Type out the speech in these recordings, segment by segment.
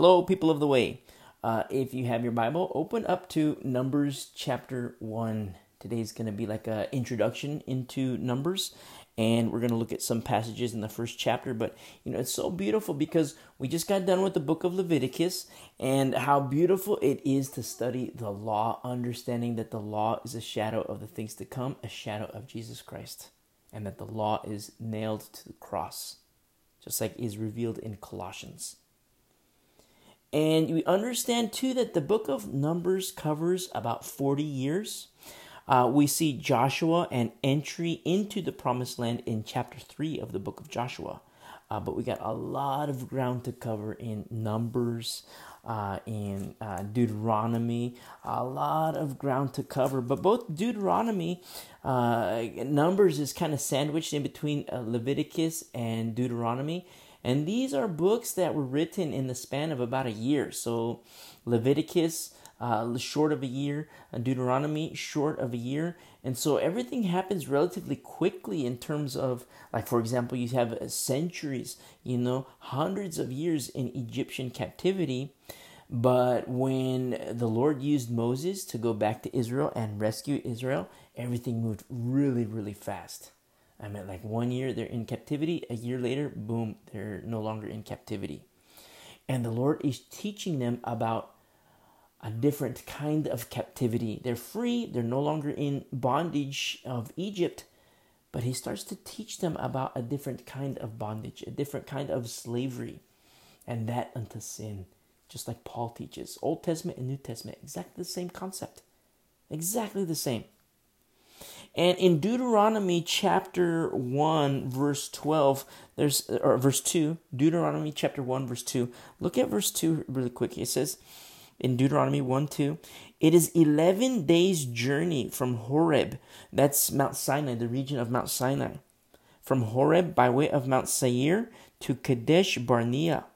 Hello, people of the way. Uh, if you have your Bible, open up to Numbers chapter 1. Today's going to be like an introduction into Numbers, and we're going to look at some passages in the first chapter. But, you know, it's so beautiful because we just got done with the book of Leviticus and how beautiful it is to study the law, understanding that the law is a shadow of the things to come, a shadow of Jesus Christ, and that the law is nailed to the cross, just like is revealed in Colossians. And we understand too that the book of Numbers covers about 40 years. Uh, we see Joshua and entry into the promised land in chapter 3 of the book of Joshua. Uh, but we got a lot of ground to cover in Numbers, uh, in uh, Deuteronomy, a lot of ground to cover. But both Deuteronomy, uh, Numbers is kind of sandwiched in between uh, Leviticus and Deuteronomy. And these are books that were written in the span of about a year. So Leviticus, uh, short of a year, uh, Deuteronomy, short of a year. And so everything happens relatively quickly in terms of, like, for example, you have centuries, you know, hundreds of years in Egyptian captivity. But when the Lord used Moses to go back to Israel and rescue Israel, everything moved really, really fast. I mean, like one year they're in captivity, a year later, boom, they're no longer in captivity. And the Lord is teaching them about a different kind of captivity. They're free, they're no longer in bondage of Egypt, but He starts to teach them about a different kind of bondage, a different kind of slavery, and that unto sin, just like Paul teaches. Old Testament and New Testament, exactly the same concept. Exactly the same. And in Deuteronomy chapter 1, verse 12, there's, or verse 2, Deuteronomy chapter 1, verse 2, look at verse 2 really quick. It says in Deuteronomy 1 2, it is 11 days' journey from Horeb, that's Mount Sinai, the region of Mount Sinai, from Horeb by way of Mount Seir to Kadesh Barnea.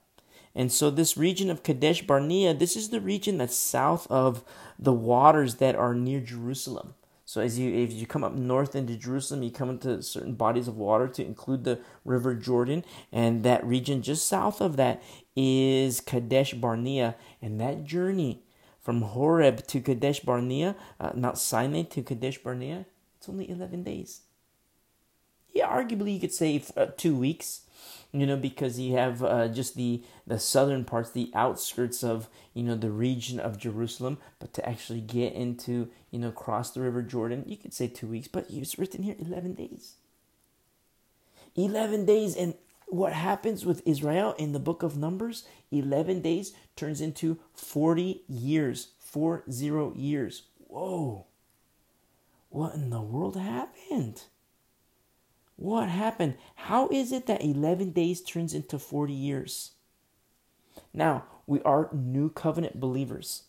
And so, this region of Kadesh Barnea, this is the region that's south of the waters that are near Jerusalem. So as you if you come up north into Jerusalem, you come into certain bodies of water to include the River Jordan, and that region just south of that is Kadesh Barnea, and that journey from Horeb to Kadesh Barnea, uh, Mount Sinai to Kadesh Barnea, it's only eleven days. Yeah, arguably you could say uh, two weeks you know, because you have uh, just the the southern parts, the outskirts of you know the region of Jerusalem, but to actually get into you know cross the River Jordan, you could say two weeks, but it's written here eleven days. Eleven days, and what happens with Israel in the book of Numbers? Eleven days turns into forty years, four zero years. Whoa! What in the world happened? What happened? How is it that 11 days turns into 40 years? Now, we are new covenant believers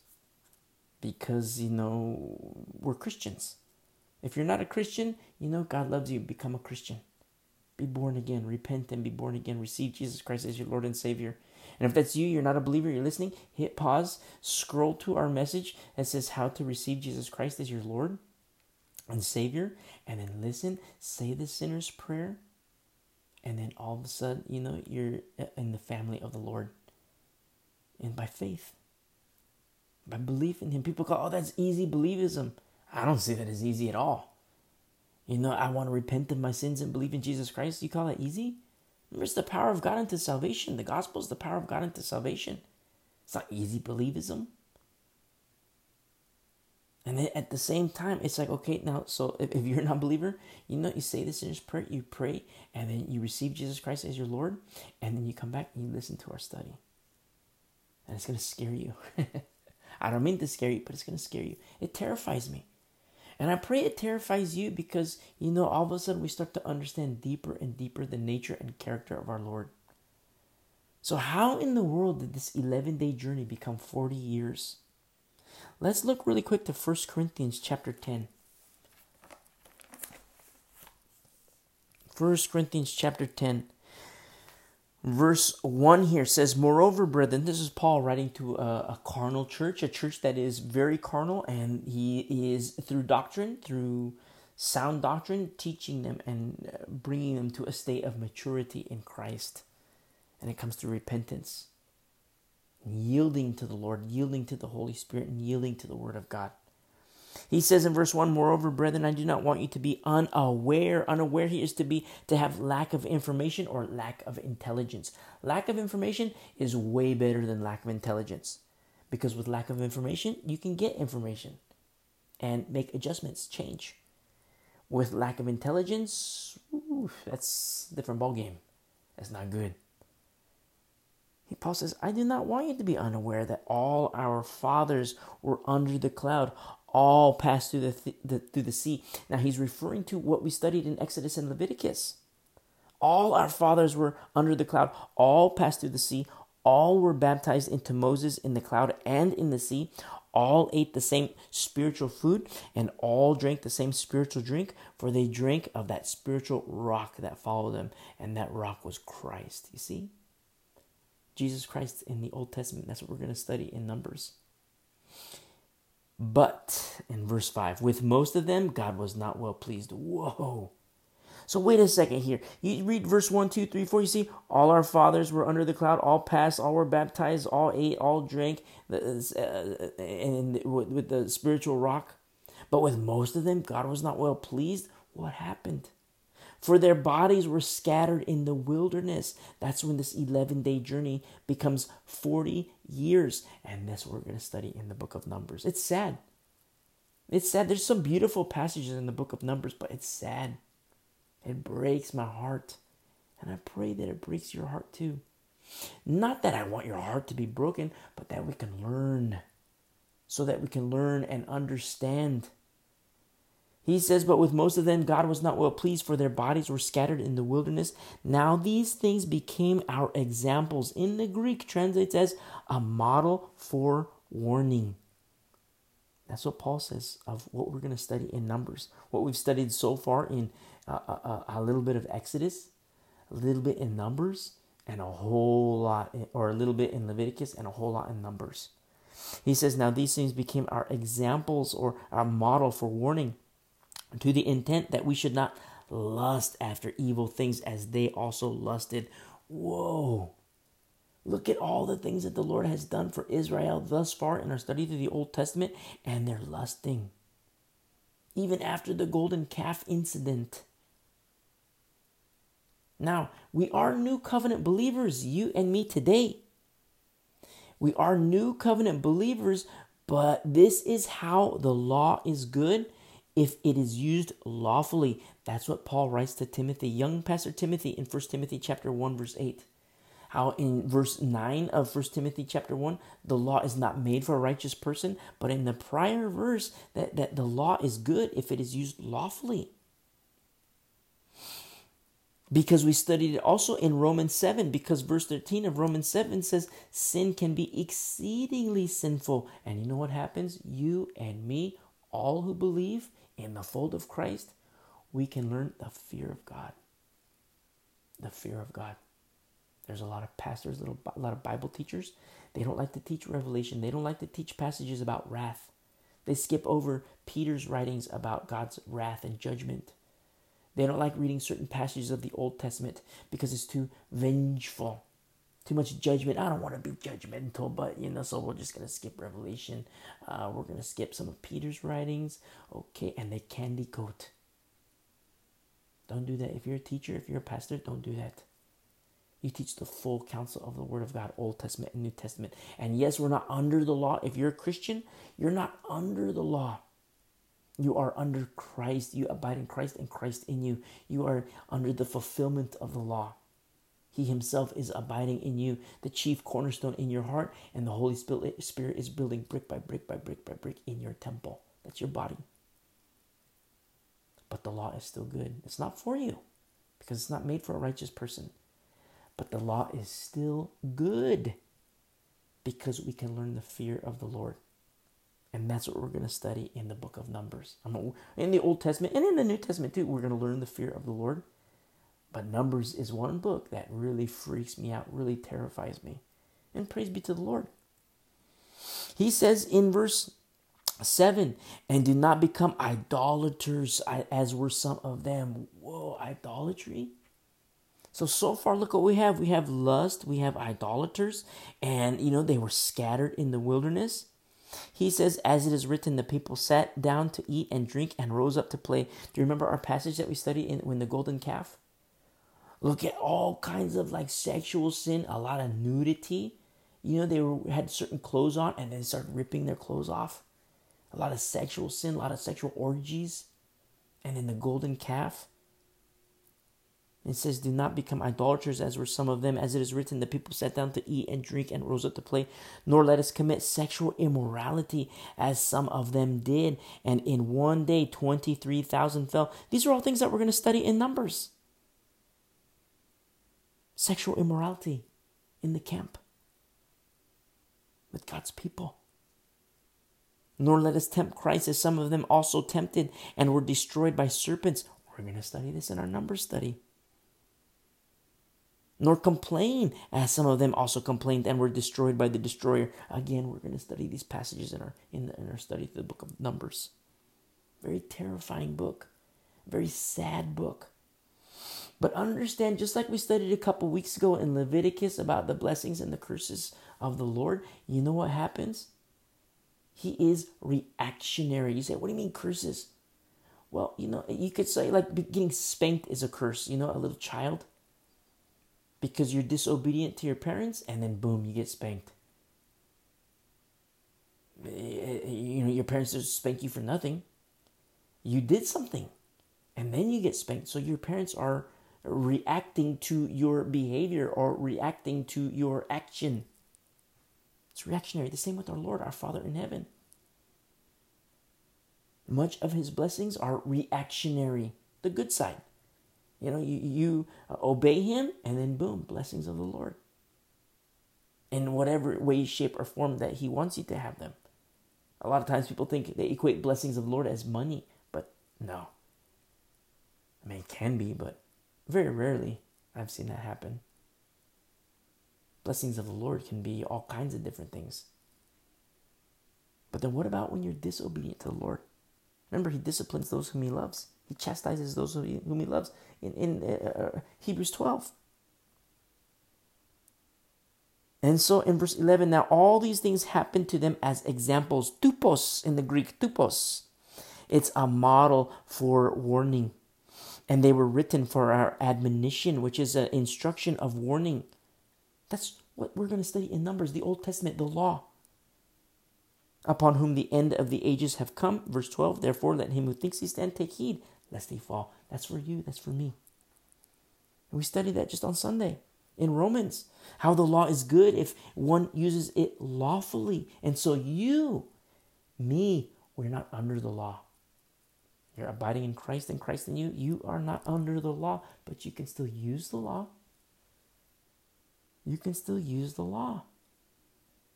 because, you know, we're Christians. If you're not a Christian, you know, God loves you. Become a Christian. Be born again. Repent and be born again. Receive Jesus Christ as your Lord and Savior. And if that's you, you're not a believer, you're listening, hit pause, scroll to our message that says how to receive Jesus Christ as your Lord and Savior, and then listen, say the sinner's prayer, and then all of a sudden, you know, you're uh, in the family of the Lord. And by faith, by belief in Him, people go, oh, that's easy believism. I don't see that as easy at all. You know, I want to repent of my sins and believe in Jesus Christ. You call that easy? Remember, it's the power of God into salvation. The gospel is the power of God into salvation. It's not easy believism. And then at the same time, it's like, okay, now, so if, if you're not a believer, you know, you say this in your prayer, you pray, and then you receive Jesus Christ as your Lord, and then you come back and you listen to our study. And it's going to scare you. I don't mean to scare you, but it's going to scare you. It terrifies me. And I pray it terrifies you because, you know, all of a sudden we start to understand deeper and deeper the nature and character of our Lord. So, how in the world did this 11 day journey become 40 years? Let's look really quick to 1 Corinthians chapter 10. 1 Corinthians chapter 10 verse 1 here says moreover brethren this is paul writing to a, a, carnal church a church that is very carnal and he is through doctrine through sound doctrine teaching them and uh, bringing them to a state of maturity in christ and it comes through repentance yielding to the Lord, yielding to the Holy Spirit, and yielding to the Word of God. He says in verse 1, Moreover, brethren, I do not want you to be unaware. Unaware here is to be to have lack of information or lack of intelligence. Lack of information is way better than lack of intelligence. Because with lack of information, you can get information and make adjustments, change. With lack of intelligence, ooh, that's a different ballgame. That's not good. He Paul says, I do not want you to be unaware that all our fathers were under the cloud, all passed through the, th- the, through the sea. Now he's referring to what we studied in Exodus and Leviticus. All our fathers were under the cloud, all passed through the sea, all were baptized into Moses in the cloud and in the sea, all ate the same spiritual food, and all drank the same spiritual drink, for they drank of that spiritual rock that followed them, and that rock was Christ. You see? Jesus Christ in the Old Testament. That's what we're going to study in Numbers. But in verse 5, with most of them, God was not well pleased. Whoa. So wait a second here. You read verse 1, 2, 3, 4. You see, all our fathers were under the cloud, all passed, all were baptized, all ate, all drank, uh, and with the spiritual rock. But with most of them, God was not well pleased. What happened? For their bodies were scattered in the wilderness. That's when this 11 day journey becomes 40 years. And that's what we're going to study in the book of Numbers. It's sad. It's sad. There's some beautiful passages in the book of Numbers, but it's sad. It breaks my heart. And I pray that it breaks your heart too. Not that I want your heart to be broken, but that we can learn. So that we can learn and understand he says, But with most of them, God was not well pleased, for their bodies were scattered in the wilderness. Now these things became our examples. In the Greek, translates as a model for warning. That's what Paul says of what we're going to study in Numbers. What we've studied so far in uh, a, uh, uh, a little bit of Exodus, a little bit in Numbers, and a whole lot, in, or a little bit in Leviticus, and a whole lot in Numbers. He says, Now these things became our examples or our model for warning to the intent that we should not lust after evil things as they also lusted. Whoa. Look at all the things that the Lord has done for Israel thus far in our study through the Old Testament, and they're lusting. Even after the golden calf incident. Now, we are new covenant believers, you and me today. We are new covenant believers, but this is how the law is good if it is used lawfully. That's what Paul writes to Timothy, young pastor Timothy in 1 Timothy chapter 1 verse 8. How in verse 9 of 1 Timothy chapter 1, the law is not made for a righteous person, but in the prior verse that, that the law is good if it is used lawfully. Because we studied it also in Romans 7, because verse 13 of Romans 7 says sin can be exceedingly sinful. And you know what happens? You and me, all who believe, in the fold of Christ, we can learn the fear of God. The fear of God. There's a lot of pastors, little, a lot of Bible teachers. They don't like to teach Revelation. They don't like to teach passages about wrath. They skip over Peter's writings about God's wrath and judgment. They don't like reading certain passages of the Old Testament because it's too vengeful too much judgment. I don't want to be judgmental, but you know, so we're just gonna skip Revelation. Uh, we're gonna skip some of Peter's writings, okay? And the candy coat. Don't do that. If you're a teacher, if you're a pastor, don't do that. You teach the full counsel of the Word of God, Old Testament and New Testament. And yes, we're not under the law. If you're a Christian, you're not under the law. You are under Christ. You abide in Christ and Christ in you. You are under the fulfillment of the law. He himself is abiding in you, the chief cornerstone in your heart, and the Holy Spirit is building brick by brick by brick by brick in your temple. That's your body. But the law is still good. It's not for you because it's not made for a righteous person. But the law is still good because we can learn the fear of the Lord. And that's what we're going to study in the book of Numbers. In the Old Testament and in the New Testament too, we're going to learn the fear of the Lord but Numbers is one book that really freaks me out, really terrifies me. And praise be to the Lord. He says in verse 7 and do not become idolaters as were some of them. Whoa, idolatry? So, so far, look what we have. We have lust, we have idolaters, and, you know, they were scattered in the wilderness. He says, as it is written, the people sat down to eat and drink and rose up to play. Do you remember our passage that we studied in when the golden calf? Look at all kinds of like sexual sin, a lot of nudity. You know, they were, had certain clothes on and then started ripping their clothes off. A lot of sexual sin, a lot of sexual orgies. And then the golden calf. It says, Do not become idolaters, as were some of them. As it is written, the people sat down to eat and drink and rose up to play. Nor let us commit sexual immorality, as some of them did. And in one day, 23,000 fell. These are all things that we're going to study in Numbers. Sexual immorality in the camp with God's people. Nor let us tempt Christ, as some of them also tempted and were destroyed by serpents. We're going to study this in our Numbers study nor complain, as some of them also complained and were destroyed by the destroyer. Again, we're going to study these passages in our in, the, in our study through the book of Numbers. Very terrifying book, very sad book. But understand, just like we studied a couple weeks ago in Leviticus about the blessings and the curses of the Lord, you know what happens? He is reactionary. You say, what do you mean curses? Well, you know, you could say like getting spanked is a curse. You know, a little child because you're disobedient to your parents, and then boom, you get spanked. Eh, eh, eh, you know, your parents just spank you for nothing. You did something, and then you get spanked. So your parents are reacting to your behavior or reacting to your action. It's reactionary. The same with our Lord, our Father in heaven. Much of his blessings are reactionary, the good side. You know, you, you obey him, and then boom, blessings of the Lord. In whatever way, shape, or form that he wants you to have them. A lot of times people think they equate blessings of the Lord as money, but no. I mean, it can be, but very rarely I've seen that happen. Blessings of the Lord can be all kinds of different things. But then what about when you're disobedient to the Lord? Remember, He disciplines those whom He loves. He chastises those whom He, loves in, in uh, uh, Hebrews 12. And so in verse 11, now all these things happen to them as examples, tupos in the Greek, tupos. It's a model for warning. And they were written for our admonition, which is an instruction of warning. That's what we're going to study in Numbers, the Old Testament, the law. Upon whom the end of the ages have come. Verse 12, therefore let him who thinks he stand take heed lest he fall. That's for you, that's for me. And we studied that just on Sunday in Romans. How the law is good if one uses it lawfully. And so you, me, we're not under the law. You're abiding in Christ and Christ in you. You are not under the law, but you can still use the law. You can still use the law.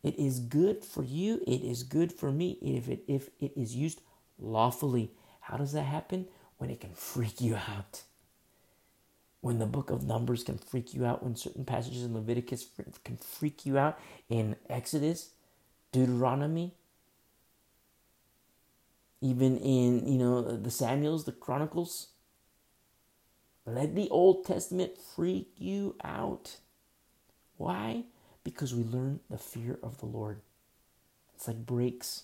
It is good for you. It is good for me if it if it is used lawfully. How does that happen? when it can freak you out. When the book of Numbers can freak you out, when certain passages in Leviticus can freak you out, in Exodus, Deuteronomy, even in, you know, the Samuels, the Chronicles. Let the Old Testament freak you out. Why? Because we learn the fear of the Lord. It's like brakes.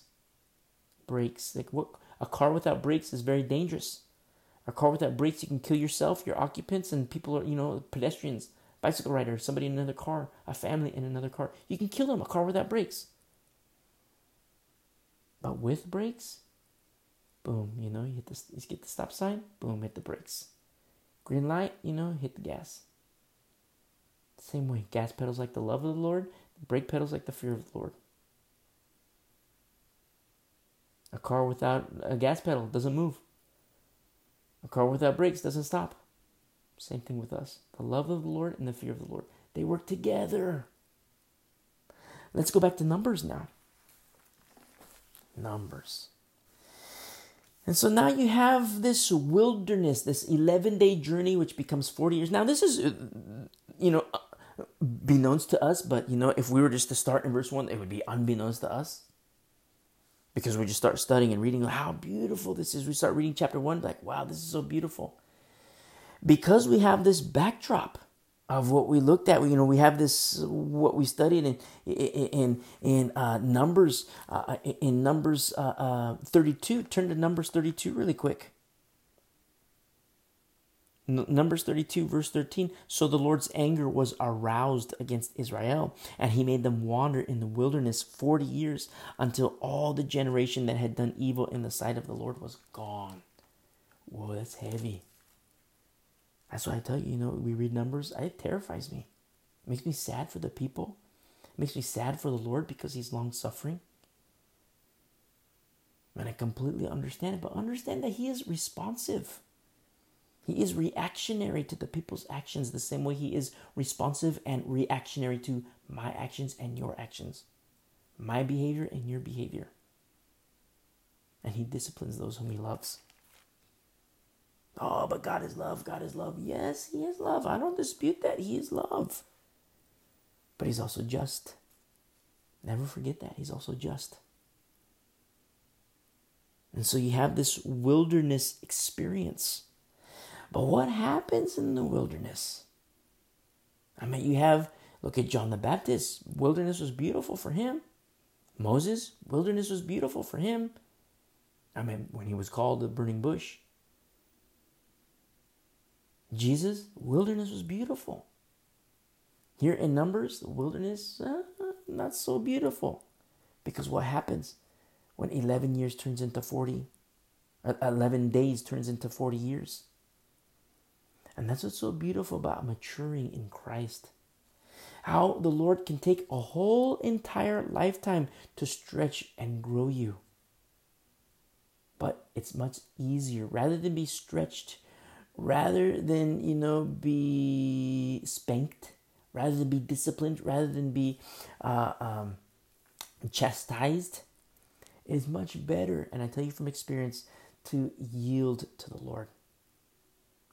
Brakes. Like what a car without brakes is very dangerous. A car without brakes, you can kill yourself, your occupants, and people are, you know, pedestrians, bicycle riders, somebody in another car, a family in another car. You can kill them, a car without brakes. But with brakes, boom, you know, you hit the, you get the stop sign, boom, hit the brakes. Green light, you know, hit the gas. Same way, gas pedals like the love of the Lord, brake pedals like the fear of the Lord. A car without a gas pedal doesn't move. A car without brakes doesn't stop. Same thing with us. The love of the Lord and the fear of the Lord. They work together. Let's go back to Numbers now. Numbers. And so now you have this wilderness, this 11 day journey, which becomes 40 years. Now, this is, uh, you know, beknownst to us, but, you know, if we were just to start in verse 1, it would be unbeknownst to us because we just start studying and reading how beautiful this is. We start reading chapter one, like, wow, this is so beautiful. Because we have this backdrop, of what we looked at. You know, we have this what we studied in in in uh, Numbers uh, in Numbers uh, uh, thirty two. Turn to Numbers thirty two really quick. Numbers 32, verse 13. So the Lord's anger was aroused against Israel, and he made them wander in the wilderness 40 years until all the generation that had done evil in the sight of the Lord was gone. Whoa, that's heavy. That's why I tell you, you know, we read Numbers, it terrifies me. It makes me sad for the people. It makes me sad for the Lord because he's long suffering. And I completely understand it, but understand that he is responsive. He is reactionary to the people's actions the same way he is responsive and reactionary to my actions and your actions, my behavior and your behavior. And he disciplines those whom he loves. Oh, but God is love. God is love. Yes, He is love. I don't dispute that. He is love. But He's also just. Never forget that. He's also just. And so you have this wilderness experience. But what happens in the wilderness? I mean, you have, look at John the Baptist. Wilderness was beautiful for him. Moses, wilderness was beautiful for him. I mean, when he was called the burning bush. Jesus, wilderness was beautiful. Here in Numbers, the wilderness, uh, not so beautiful. Because what happens when 11 years turns into 40? Uh, 11 days turns into 40 years. And that's what's so beautiful about maturing in Christ. How the Lord can take a whole entire lifetime to stretch and grow you. But it's much easier rather than be stretched rather than, you know, be spanked, rather than be disciplined, rather than be uh, um, chastised, is much better, and I tell you from experience, to yield to the Lord,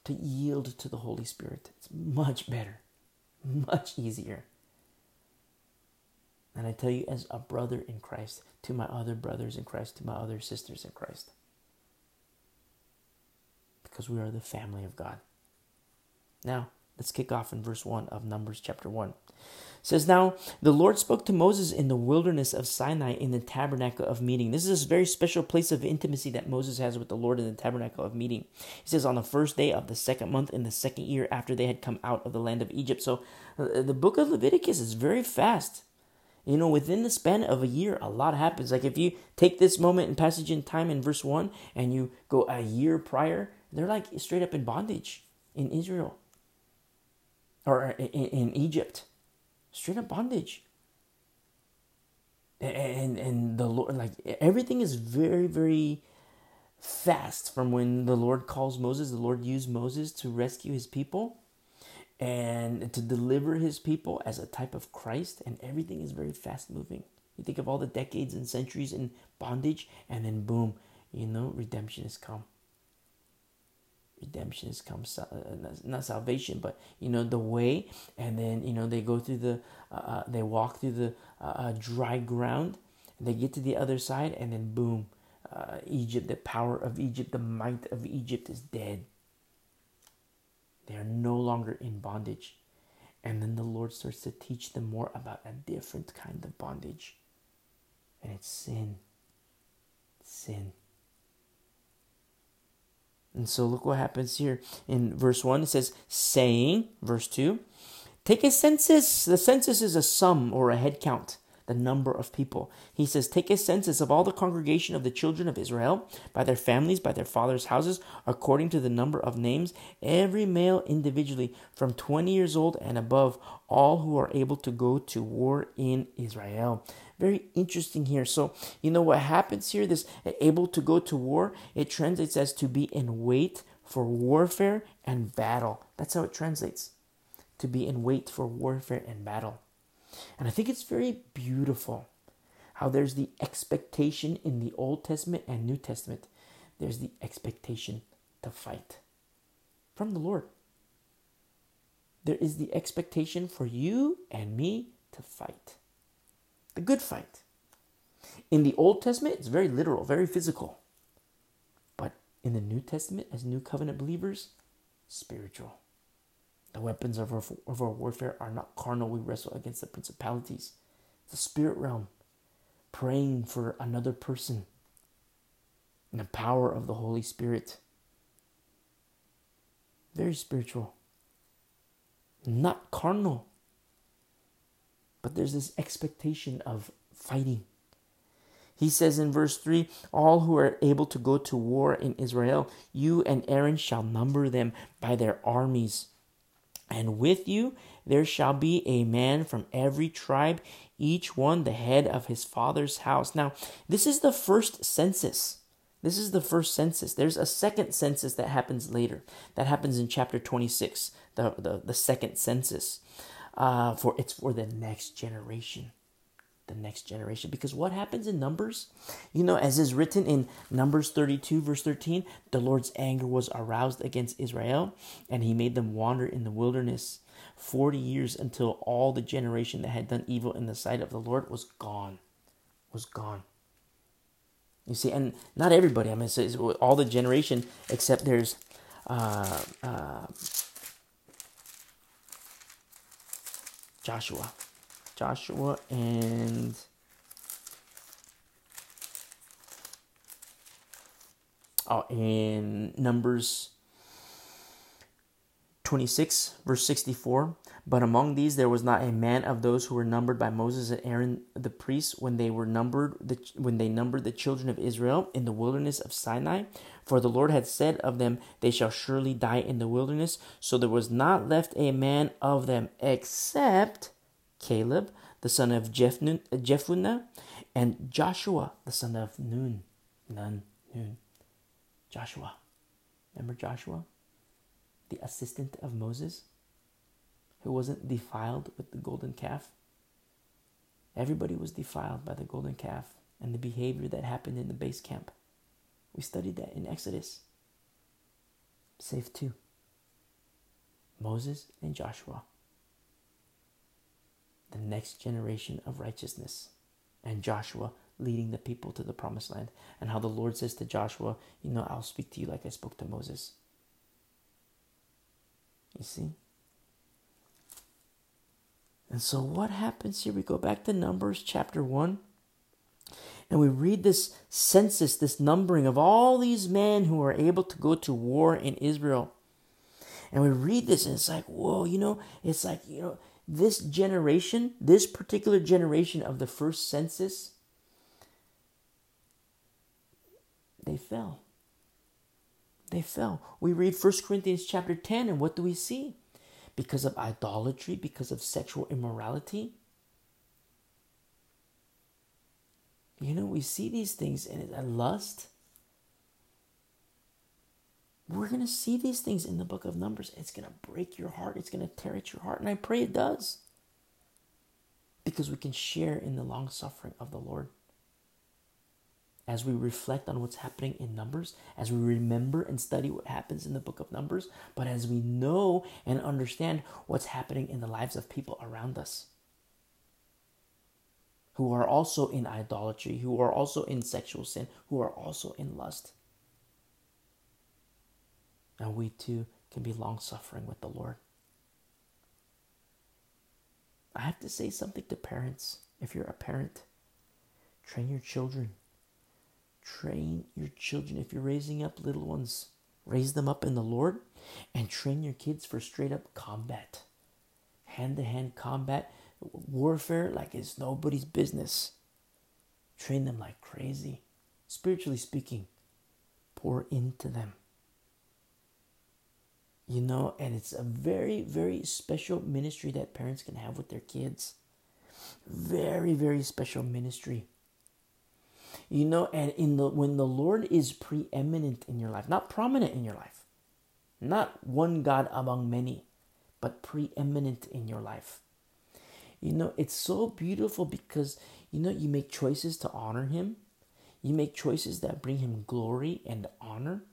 to yield to the Holy Spirit. It's much better, much easier. And I tell you, as a brother in Christ, to my other brothers in Christ, to my other sisters in Christ because we are the family of God. Now, let's kick off in verse 1 of Numbers chapter 1. It says, Now the Lord spoke to Moses in the wilderness of Sinai in the tabernacle of meeting. This is a very special place of intimacy that Moses has with the Lord in the tabernacle of meeting. He says, On the first day of the second month in the second year after they had come out of the land of Egypt. So uh, the book of Leviticus is very fast. You know, within the span of a year, a lot happens. Like if you take this moment and passage in time in verse 1 and you go a year prior, they're like straight up in bondage in Israel or uh, in, in Egypt. Straight up bondage. And, and the Lord, like everything is very, very fast from when the Lord calls Moses. The Lord used Moses to rescue his people and to deliver his people as a type of Christ, and everything is very fast moving. You think of all the decades and centuries in bondage, and then boom, you know, redemption has come redemption has come uh, not salvation but you know the way. And then you know they go through the uh, uh they walk through the uh, uh, dry ground. They get to the other side and then boom uh, egypt the power of egypt the might of egypt is dead. They are no longer in bondage. And then the lord starts to teach them more about a different kind of bondage. And it's sin. Sin and so look what happens here in verse 1. It says, saying, verse 2, take a census. The census is a sum or a head count, the number of people. He says, take a census of all the congregation of the children of Israel by their families, by their fathers' houses, according to the number of names, every male individually from 20 years old and above, all who are able to go to war in Israel very interesting here. So, you know what happens here? This eh, able to go to war, it translates as to be in wait for warfare and battle. That's how it translates. To be in wait for warfare and battle. And I think it's very beautiful how there's the expectation in the Old Testament and New Testament. There's the expectation to fight from the Lord. There is the expectation for you and me to fight the good fight. In the Old Testament, it's very literal, very physical. But in the New Testament, as New Covenant believers, spiritual. The weapons of our, of our warfare are not carnal. We wrestle against the principalities, the spirit realm, praying for another person in the power of the Holy Spirit. Very spiritual, not carnal. But there's this expectation of fighting. He says in verse 3 All who are able to go to war in Israel, you and Aaron shall number them by their armies. And with you there shall be a man from every tribe, each one the head of his father's house. Now, this is the first census. This is the first census. There's a second census that happens later. That happens in chapter 26, the, the, the second census. Uh, for it's for the next generation the next generation. Because what happens in Numbers? You know, as is written in Numbers 32, verse 13, the Lord's anger was aroused against Israel, and he made them wander in the wilderness 40 years until all the generation that had done evil in the sight of the Lord was gone. Was gone. You see, and not everybody, I mean, all the generation except there's. Uh, uh, Joshua. Joshua and oh, in Numbers 26, verse 64. But among these there was not a man of those who were numbered by Moses and Aaron the priests when they were numbered the, when they numbered the children of Israel in the wilderness of Sinai. For the Lord had said of them, They shall surely die in the wilderness. So there was not left a man of them except Caleb, the son of Jephunneh, and Joshua, the son of Nun. Nun, Nun. Joshua. Remember Joshua? The assistant of Moses, who wasn't defiled with the golden calf? Everybody was defiled by the golden calf and the behavior that happened in the base camp. We studied that in Exodus. Save two Moses and Joshua the next generation of righteousness. And Joshua leading the people to the promised land. And how the Lord says to Joshua, You know, I'll speak to you like I spoke to Moses. You see? And so, what happens here? We go back to Numbers chapter 1, and we read this census, this numbering of all these men who are able to go to war in Israel. And we read this, and it's like, whoa, you know, it's like, you know, this generation, this particular generation of the first census, they fell. They fell. We read 1 Corinthians chapter 10, and what do we see? Because of idolatry, because of sexual immorality. You know, we see these things and lust. We're going to see these things in the book of Numbers. It's going to break your heart. It's going to tear at your heart. And I pray it does. Because we can share in the long suffering of the Lord. As we reflect on what's happening in Numbers, as we remember and study what happens in the book of Numbers, but as we know and understand what's happening in the lives of people around us who are also in idolatry, who are also in sexual sin, who are also in lust and we too can be long suffering with the Lord. I have to say something to parents. If you're a parent, train your children. Train your children. If you're raising up little ones, raise them up in the Lord and train your kids for straight up combat. Hand to hand combat, warfare like it's nobody's business. Train them like crazy. Spiritually speaking, pour into them you know, and it's a very, very special ministry that parents can have with their kids. Very, very special ministry. You know, and in the when the Lord is preeminent in your life, not prominent in your life, not one God among many, but preeminent in your life. You know, it's so beautiful because you know you make choices to honor him. You make choices that bring him glory and honor.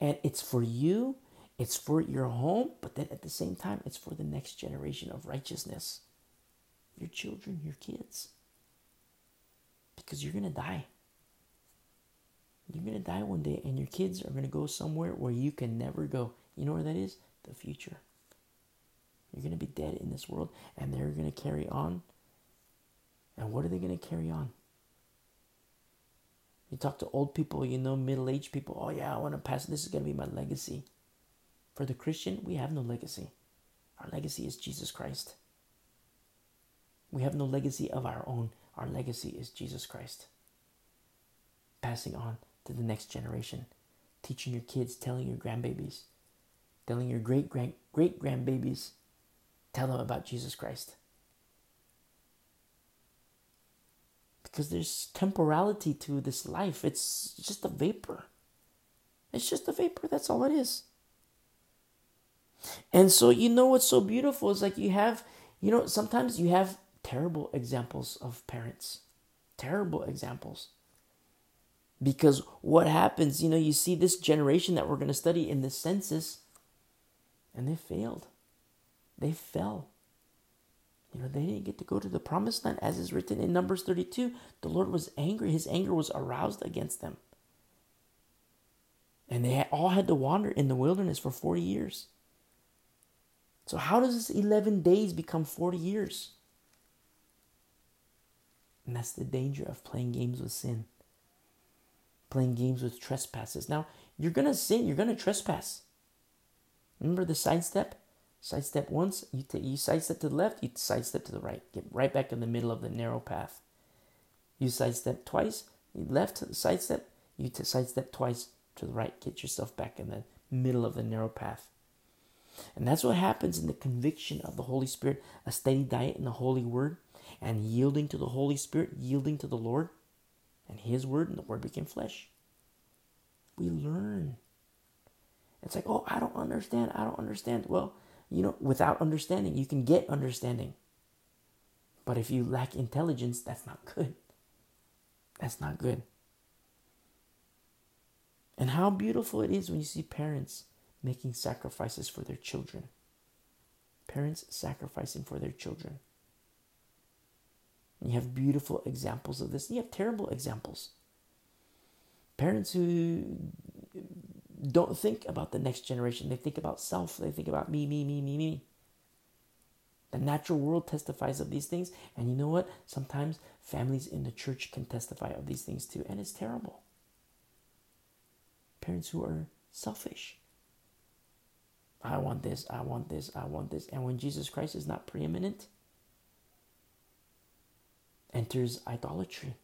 And it's for you it's for your home, but then at the same time, it's for the next generation of righteousness. Your children, your kids. Because you're going to die. You're going to die one day, and your kids are going to go somewhere where you can never go. You know where that is? The future. You're going to be dead in this world, and they're going to carry on. And what are they going to carry on? You talk to old people, you know, middle aged people. Oh, yeah, I want to pass. This is going to be my legacy. For the Christian, we have no legacy. Our legacy is Jesus Christ. We have no legacy of our own. Our legacy is Jesus Christ. Passing on to the next generation, teaching your kids, telling your grandbabies, telling your great grand great grandbabies, tell them about Jesus Christ. Because there's temporality to this life. It's just a vapor. It's just a vapor. That's all it is. And so, you know what's so beautiful is like you have, you know, sometimes you have terrible examples of parents. Terrible examples. Because what happens, you know, you see this generation that we're going to study in the census, and they failed. They fell. You know, they didn't get to go to the promised land as is written in Numbers 32. The Lord was angry. His anger was aroused against them. And they all had to wander in the wilderness for 40 years. So, how does this 11 days become 40 years? And that's the danger of playing games with sin, playing games with trespasses. Now, you're going to sin, you're going to trespass. Remember the sidestep? Sidestep once, you, t- you sidestep to the left, you sidestep to the right. Get right back in the middle of the narrow path. You sidestep twice, you left sidestep, you t- sidestep twice to the right. Get yourself back in the middle of the narrow path. And that's what happens in the conviction of the Holy Spirit, a steady diet in the Holy Word, and yielding to the Holy Spirit, yielding to the Lord and His Word, and the Word became flesh. We learn. It's like, oh, I don't understand. I don't understand. Well, you know, without understanding, you can get understanding. But if you lack intelligence, that's not good. That's not good. And how beautiful it is when you see parents making sacrifices for their children. Parents sacrificing for their children. You have beautiful examples of this. You have terrible examples. Parents who don't think about the next generation. They think about self. They think about me, me, me, me, me. The natural world testifies of these things. And you know what? Sometimes families in the church can testify of these things too. And it's terrible. Parents who are selfish. I want this, I want this, I want this. And when Jesus Christ is not preeminent, enters idolatry,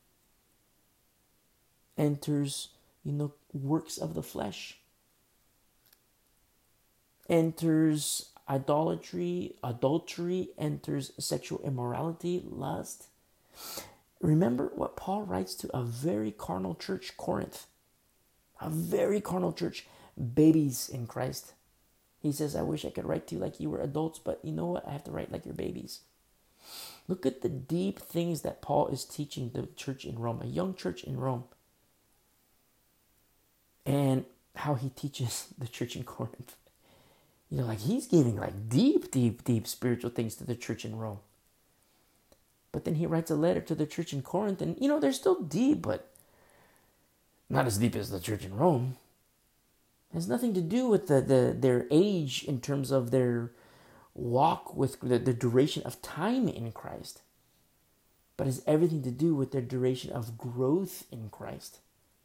enters, you know, works of the flesh, enters idolatry, adultery, enters sexual immorality, lust. Remember what Paul writes to a very carnal church, Corinth. A very carnal church, babies in Christ. He says, I wish I could write to you like you were adults, but you know what? I have to write like you're babies. Look at the deep things that Paul is teaching the church in Rome, a young church in Rome, and how he teaches the church in Corinth. You know, like he's giving like deep, deep, deep spiritual things to the church in Rome. But then he writes a letter to the church in Corinth, and you know, they're still deep, but not as deep as the church in Rome. It has nothing to do with the, the their age in terms of their walk with the, the duration of time in Christ, but has everything to do with their duration of growth in Christ.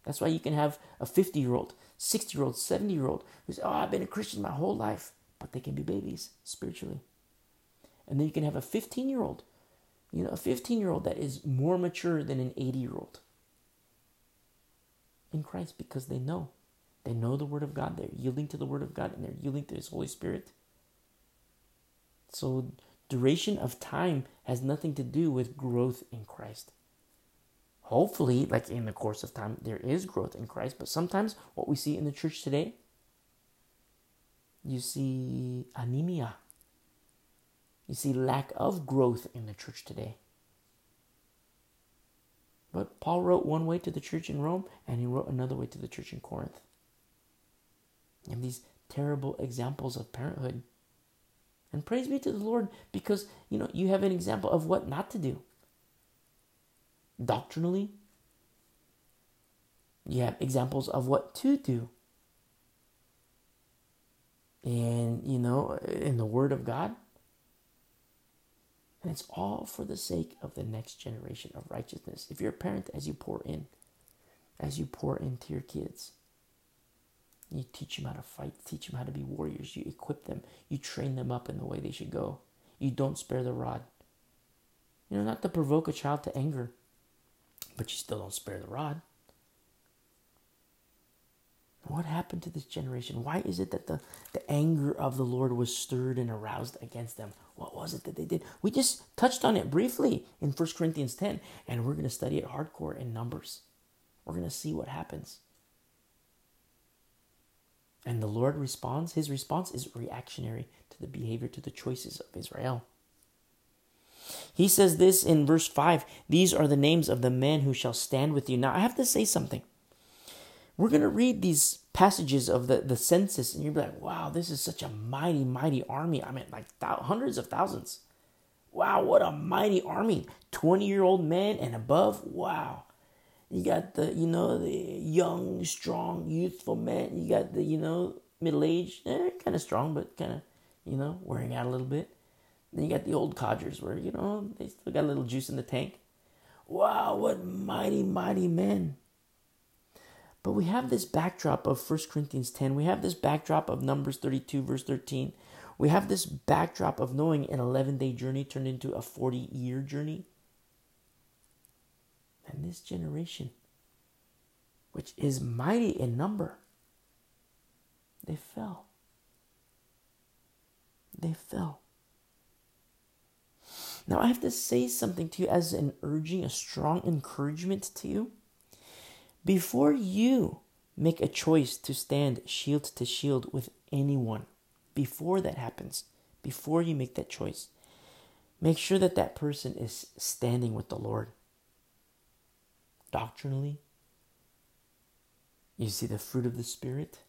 That's why you can have a 50 year old, 60 year old, 70 year old who who's, oh, I've been a Christian my whole life, but they can be babies spiritually. And then you can have a 15 year old, you know, a 15 year old that is more mature than an 80 year old in Christ because they know. They know the Word of God, they're yielding to the Word of God, and they're yielding to His Holy Spirit. So, duration of time has nothing to do with growth in Christ. Hopefully, like in the course of time, there is growth in Christ, but sometimes what we see in the church today, you see anemia. You see lack of growth in the church today. But Paul wrote one way to the church in Rome, and he wrote another way to the church in Corinth. And these terrible examples of parenthood. And praise be to the Lord because, you know, you have an example of what not to do. Doctrinally, you have examples of what to do. And, you know, in the Word of God, And it's all for the sake of the next generation of righteousness. If you're a parent, as you pour in, as you pour into your kids, you teach them how to fight, teach them how to be warriors, you equip them, you train them up in the way they should go. You don't spare the rod. You know, not to provoke a child to anger, but you still don't spare the rod. What happened to this generation? Why is it that the, the anger of the Lord was stirred and aroused against them? What was it that they did? We just touched on it briefly in 1 Corinthians 10, and we're going to study it hardcore in Numbers. We're going to see what happens. And the Lord responds, his response is reactionary to the behavior, to the choices of Israel. He says this in verse 5 These are the names of the men who shall stand with you. Now, I have to say something. We're going to read these passages of the, the census, and you'll be like, wow, this is such a mighty, mighty army. I mean, like th- hundreds of thousands. Wow, what a mighty army. 20 year old men and above. Wow. You got the, you know, the young, strong, youthful men. You got the, you know, middle aged, eh, kind of strong, but kind of, you know, wearing out a little bit. Then you got the old codgers where, you know, they still got a little juice in the tank. Wow, what mighty, mighty men. But we have this backdrop of 1 Corinthians 10. We have this backdrop of Numbers 32, verse 13. We have this backdrop of knowing an 11 day journey turned into a 40 year journey. And this generation, which is mighty in number, they fell. They fell. Now, I have to say something to you as an urging, a strong encouragement to you. Before you make a choice to stand shield to shield with anyone, before that happens, before you make that choice, make sure that that person is standing with the Lord. Doctrinally, you see the fruit of the Spirit,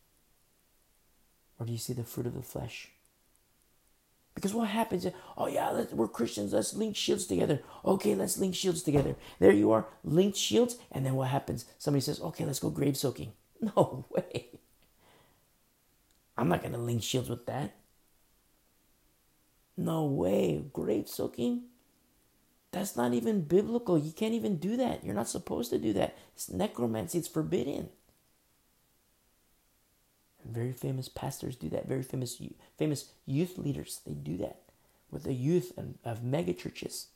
or do you see the fruit of the flesh? Because what happens? Oh yeah, we're Christians. Let's link shields together. Okay, let's link shields together. There you are, linked shields. And then what happens? Somebody says, "Okay, let's go grave soaking." No way. I'm not gonna link shields with that. No way, grave soaking. That's not even biblical. You can't even do that. You're not supposed to do that. It's necromancy. It's forbidden. Very famous pastors do that. Very famous famous youth leaders they do that with the youth of mega churches.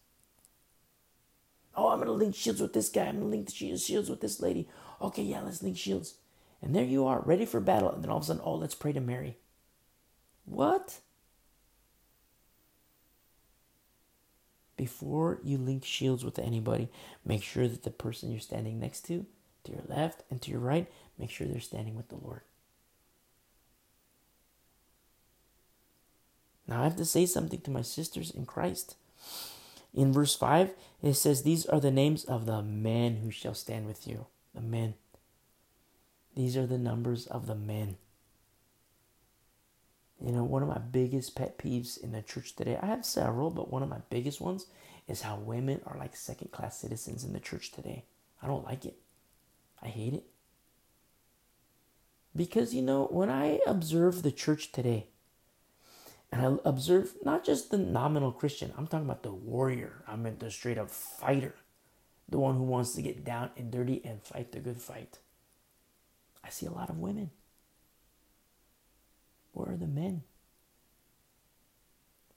Oh, I'm gonna link shields with this guy. I'm gonna link shields with this lady. Okay, yeah, let's link shields. And there you are, ready for battle. And then all of a sudden, oh, let's pray to Mary. What? Before you link shields with anybody, make sure that the person you're standing next to, to your left and to your right, make sure they're standing with the Lord. Now I have to say something to my sisters in Christ. In verse 5, it says, These are the names of the men who shall stand with you. The men. These are the numbers of the men. You know, one of my biggest pet peeves in the church today, I have several, but one of my biggest ones is how women are like second class citizens in the church today. I don't like it. I hate it. Because, you know, when I observe the church today, and I observe not just the nominal Christian, I'm talking about the warrior. I mean the straight up fighter, the one who wants to get down and dirty and fight the good fight. I see a lot of women. Where are the men?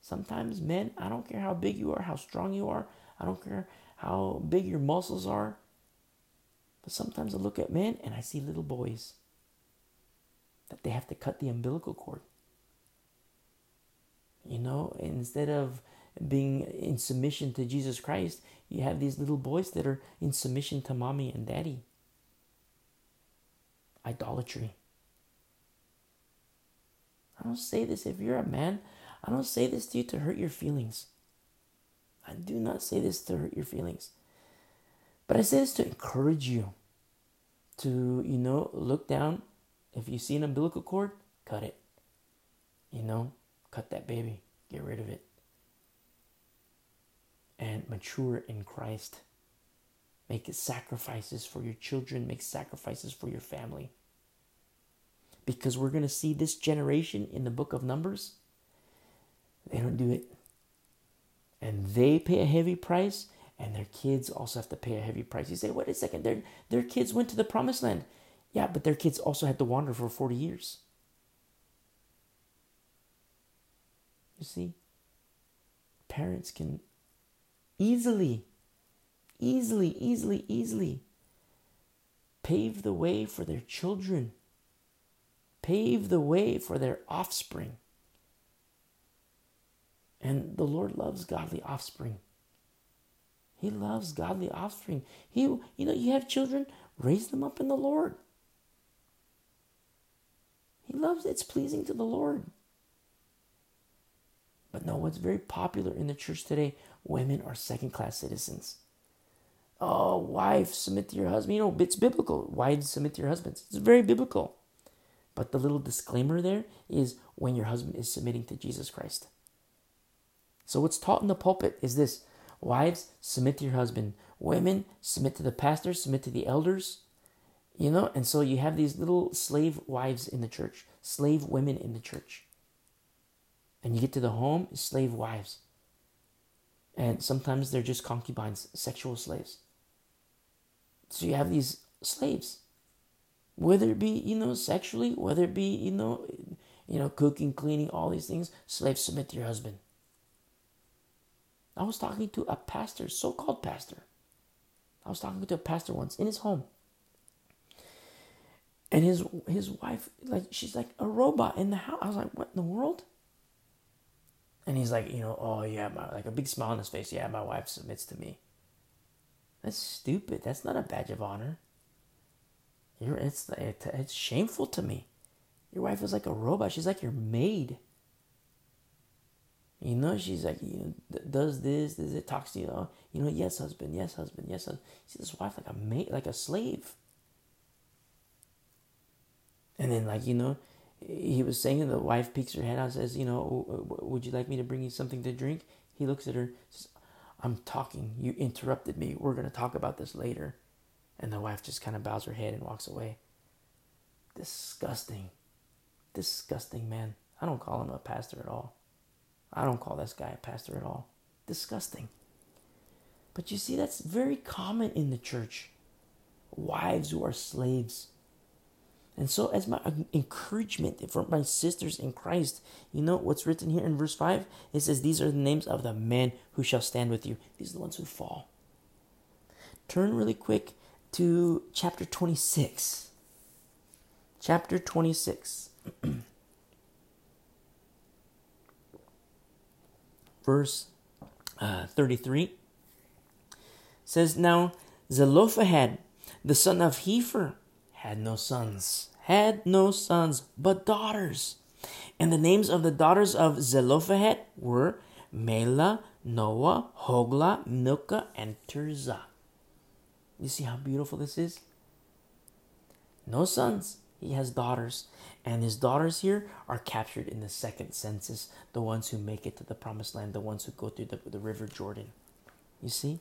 Sometimes men, I don't care how big you are, how strong you are, I don't care how big your muscles are. But sometimes I look at men and I see little boys that they have to cut the umbilical cord. You know, instead of being in submission to Jesus Christ, you have these little boys that are in submission to mommy and daddy. Idolatry. I don't say this if you're a man. I don't say this to you to hurt your feelings. I do not say this to hurt your feelings. But I say this to encourage you to, you know, look down. If you see an umbilical cord, cut it. You know, Cut that baby, get rid of it. And mature in Christ. Make sacrifices for your children, make sacrifices for your family. Because we're going to see this generation in the book of Numbers, they don't do it. and they pay a heavy price, and their kids also have to pay a heavy price. You say, wait a second, their, their kids went to the promised land. Yeah, but their kids also had to wander for 40 years. You see, parents can easily, easily, easily, easily pave the way for their children, pave the way for their offspring. And the Lord loves godly offspring. He loves godly offspring. He, you know, you have children, raise them up in the Lord. He loves it's pleasing to the Lord. But no, what's very popular in the church today, women are second class citizens. Oh, wife, submit to your husband. You know, it's biblical. Wives, submit to your husbands. It's very biblical. But the little disclaimer there is when your husband is submitting to Jesus Christ. So, what's taught in the pulpit is this Wives, submit to your husband. Women, submit to the pastor, submit to the elders. You know, and so you have these little slave wives in the church, slave women in the church. And you get to the home, slave wives. And sometimes they're just concubines, sexual slaves. So you have these slaves. Whether it be, you know, sexually, whether it be, you know, you know, cooking, cleaning, all these things, slaves submit to your husband. I was talking to a pastor, so called pastor. I was talking to a pastor once in his home. And his his wife, like she's like a robot in the house. I was like, what in the world? And he's like, you know, oh yeah, my, like a big smile on his face. Yeah, my wife submits to me. That's stupid. That's not a badge of honor. You're, it's, it, it's shameful to me. Your wife is like a robot. She's like your maid. You know, she's like, you know, does this, does it, talks to you, know, you know, yes, husband, yes, husband, yes, husband. See this wife like a mate, like a slave. And then, like, you know, he was saying the wife peeks her head out and says, you know, would you like me to bring you something to drink? He looks at her, says, I'm talking. You interrupted me. We're going to talk about this later. And the wife just kind of bows her head and walks away. Disgusting. Disgusting, man. I don't call him a pastor at all. I don't call this guy a pastor at all. Disgusting. But you see, that's very common in the church. Wives who are slaves. And so, as my encouragement for my sisters in Christ, you know what's written here in verse 5? It says, These are the names of the men who shall stand with you. These are the ones who fall. Turn really quick to chapter 26. Chapter 26. verse uh, 33 says, Now Zelophehad, the son of Hepher, had no sons, had no sons, but daughters. And the names of the daughters of Zelophehad were Mahlah, Noah, Hoglah, Milcah, and Tirzah. You see how beautiful this is? No sons, he has daughters. And his daughters here are captured in the second census, the ones who make it to the promised land, the ones who go through the, the river Jordan. You see?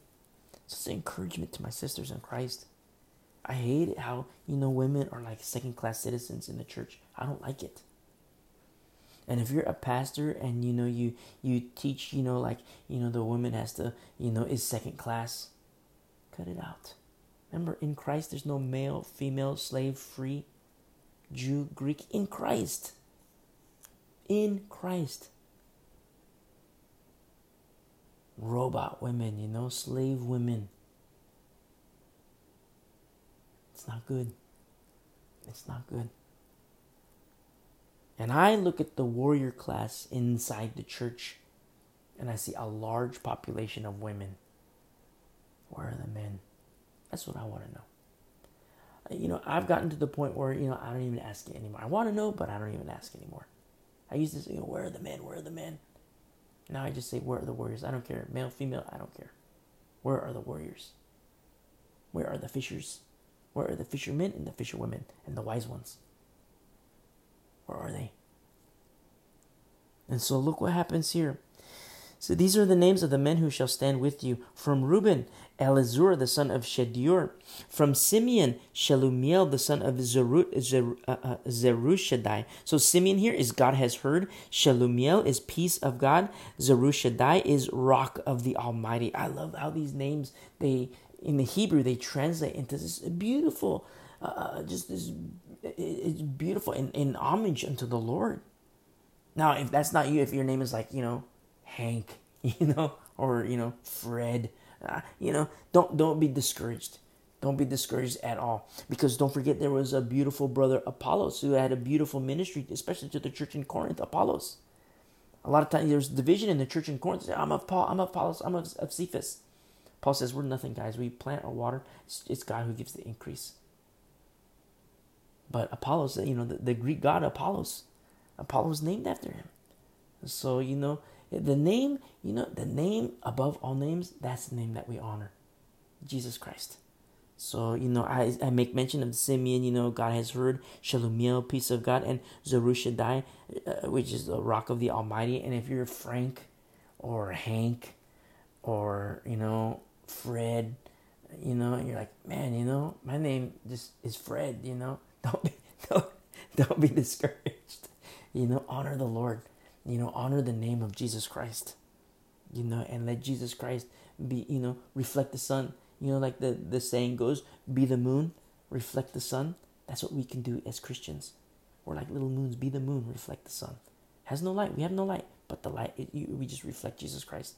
It's an encouragement to my sisters in Christ. I hate it how, you know, women are like second class citizens in the church. I don't like it. And if you're a pastor and you know you you teach, you know, like, you know, the woman has to, you know, is second class, cut it out. Remember, in Christ there's no male, female, slave, free. Jew, Greek, in Christ. In Christ. Robot women, you know, slave women. It's not good. It's not good. And I look at the warrior class inside the church and I see a large population of women. Where are the men? That's what I want to know uh, you know, I've gotten to the point where, you know, I don't even ask it anymore. I want to know, but I don't even ask anymore. I used to say, you know, where are the men? Where are the men? Now I just say, where are the warriors? I don't care. Male, female, I don't care. Where are the warriors? Where are the fishers? Where are the fishermen and the fisherwomen and the wise ones? Where are they? And so look what happens here. So these are the names of the men who shall stand with you. From Reuben, Elizur, the son of Shedeur. From Simeon, Shelumiel, the son of Zeru, Zeru, uh, uh, Zurishaddai. So Simeon here is God has heard. Shelumiel is peace of God. Zurishaddai is rock of the Almighty. I love how these names, they in the Hebrew, they translate into this beautiful, uh, uh just this, it's beautiful in, in homage unto the Lord. Now, if that's not you, if your name is like, you know, Hank, you know, or you know Fred. Uh, you know, don't don't be discouraged. Don't be discouraged at all. Because don't forget there was a beautiful brother Apollos who had a beautiful ministry, especially to the church in Corinth. Apollos. A lot of times there's division in the church in Corinth. I'm of Paul. I'm of Apollos. I'm of, of Cephas. Paul says we're nothing, guys. We plant or water. It's, God who gives the increase. But Apollos, you know, the, the Greek god Apollos, Apollo was named after him. So you know, the name, you know, the name above all names, that's the name that we honor Jesus Christ. So, you know, I, I make mention of Simeon, you know, God has heard, Shelumiel, peace of God, and Zurishaddai, uh, which is the rock of the Almighty. And if you're Frank or Hank or, you know, Fred, you know, you're like, man, you know, my name just is Fred, you know, don't be, don't, don't be discouraged. You know, honor the Lord you know, honor the name of Jesus Christ, you know, and let Jesus Christ be, you know, reflect the sun. You know, like the, the saying goes, be the moon, reflect the sun. That's what we can do as Christians. We're like little moons, be the moon, reflect the sun. Has no light. We have no light, but the light, it, you, we just reflect Jesus Christ.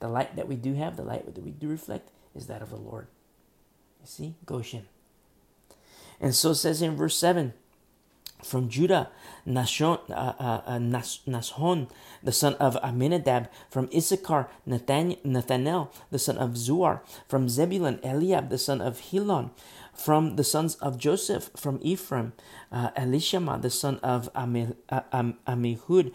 The light that we do have, the light that we do reflect, is that of the Lord. You see, Goshen. And so it says in verse 7 from Judah, Nahshon, uh, uh, uh Nahshon, the son of Amminadab. From Issachar, Nathanael, the son of Zuar. From Zebulun, Eliab, the son of Helon. From the sons of Joseph, from Ephraim, uh, Elishama, the son of Amihud.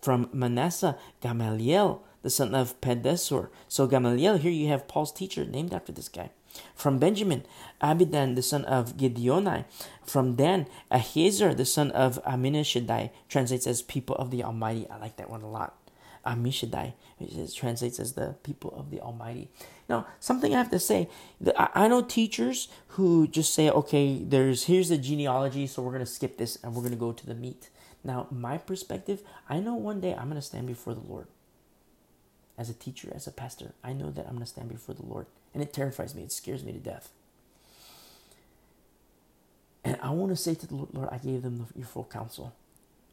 from Manasseh, Gamaliel, the son of Pedahzur. So Gamaliel, here you have Paul's teacher named after this guy. From Benjamin, Abidan the son of Gideoni. From Dan, Ahiezer the son of Aminashadai translates as people of the Almighty. I like that one a lot. Ammishaddai it translates as the people of the Almighty. Now, something I have to say, I know teachers who just say, okay, there's here's the genealogy, so we're gonna skip this and we're gonna go to the meat. Now, my perspective, I know one day I'm gonna stand before the Lord. As a teacher, as a pastor, I know that I'm gonna stand before the Lord. And it terrifies me, it scares me to death. And I want to say to the Lord, Lord I gave them the, your full counsel.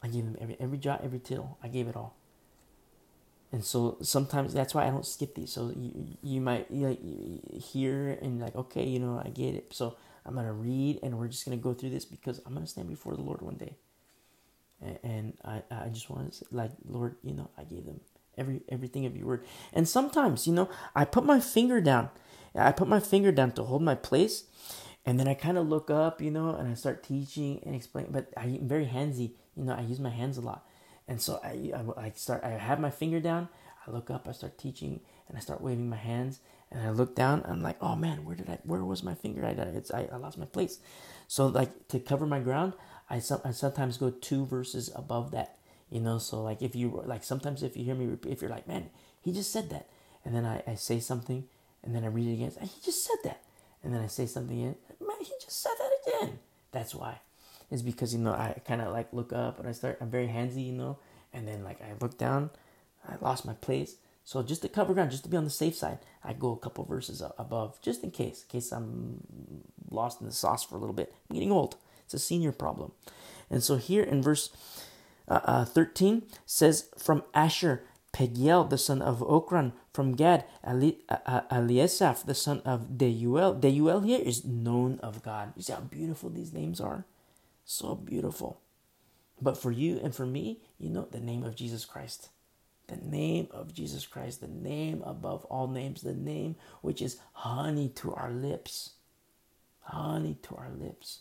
I gave them every every jot, every tittle. I gave it all. And so sometimes that's why I don't skip these. So you you might like hear and like okay, you know I get it. So I'm gonna read and we're just gonna go through this because I'm gonna stand before the Lord one day. And, and I I just want to say, like Lord, you know I gave them every everything of your word. And sometimes you know I put my finger down I put my finger down to hold my place, and then I kind of look up, you know, and I start teaching and explain. But I'm very handsy, you know. I use my hands a lot, and so I, I, I start. I have my finger down. I look up. I start teaching, and I start waving my hands. And I look down. I'm like, oh man, where did I? Where was my finger? I it's I, I lost my place. So like to cover my ground, I, I sometimes go two verses above that. You know, so like if you like sometimes if you hear me repeat, if you're like, man, he just said that, and then I, I say something and then I read it again. He just said that. And then I say something in. Man, he just said that again. That's why. It's because, you know, I kind of like look up and I start, I'm very handsy, you know. And then like I look down, I lost my place. So just to cover ground, just to be on the safe side, I go a couple verses above, just in case, in case I'm lost in the sauce for a little bit. I'm getting old. It's a senior problem. And so here in verse uh, uh, 13 says, From Asher, Pagiel, the son of Ocran, from Gad, Ali, uh, Eliasaph, the son of Deuel. Deuel here is known of God. You see how beautiful these names are? So beautiful. But for you and for me, you know the name of Jesus Christ. The name of Jesus Christ, the name above all names, the name which is honey to our lips. Honey to our lips.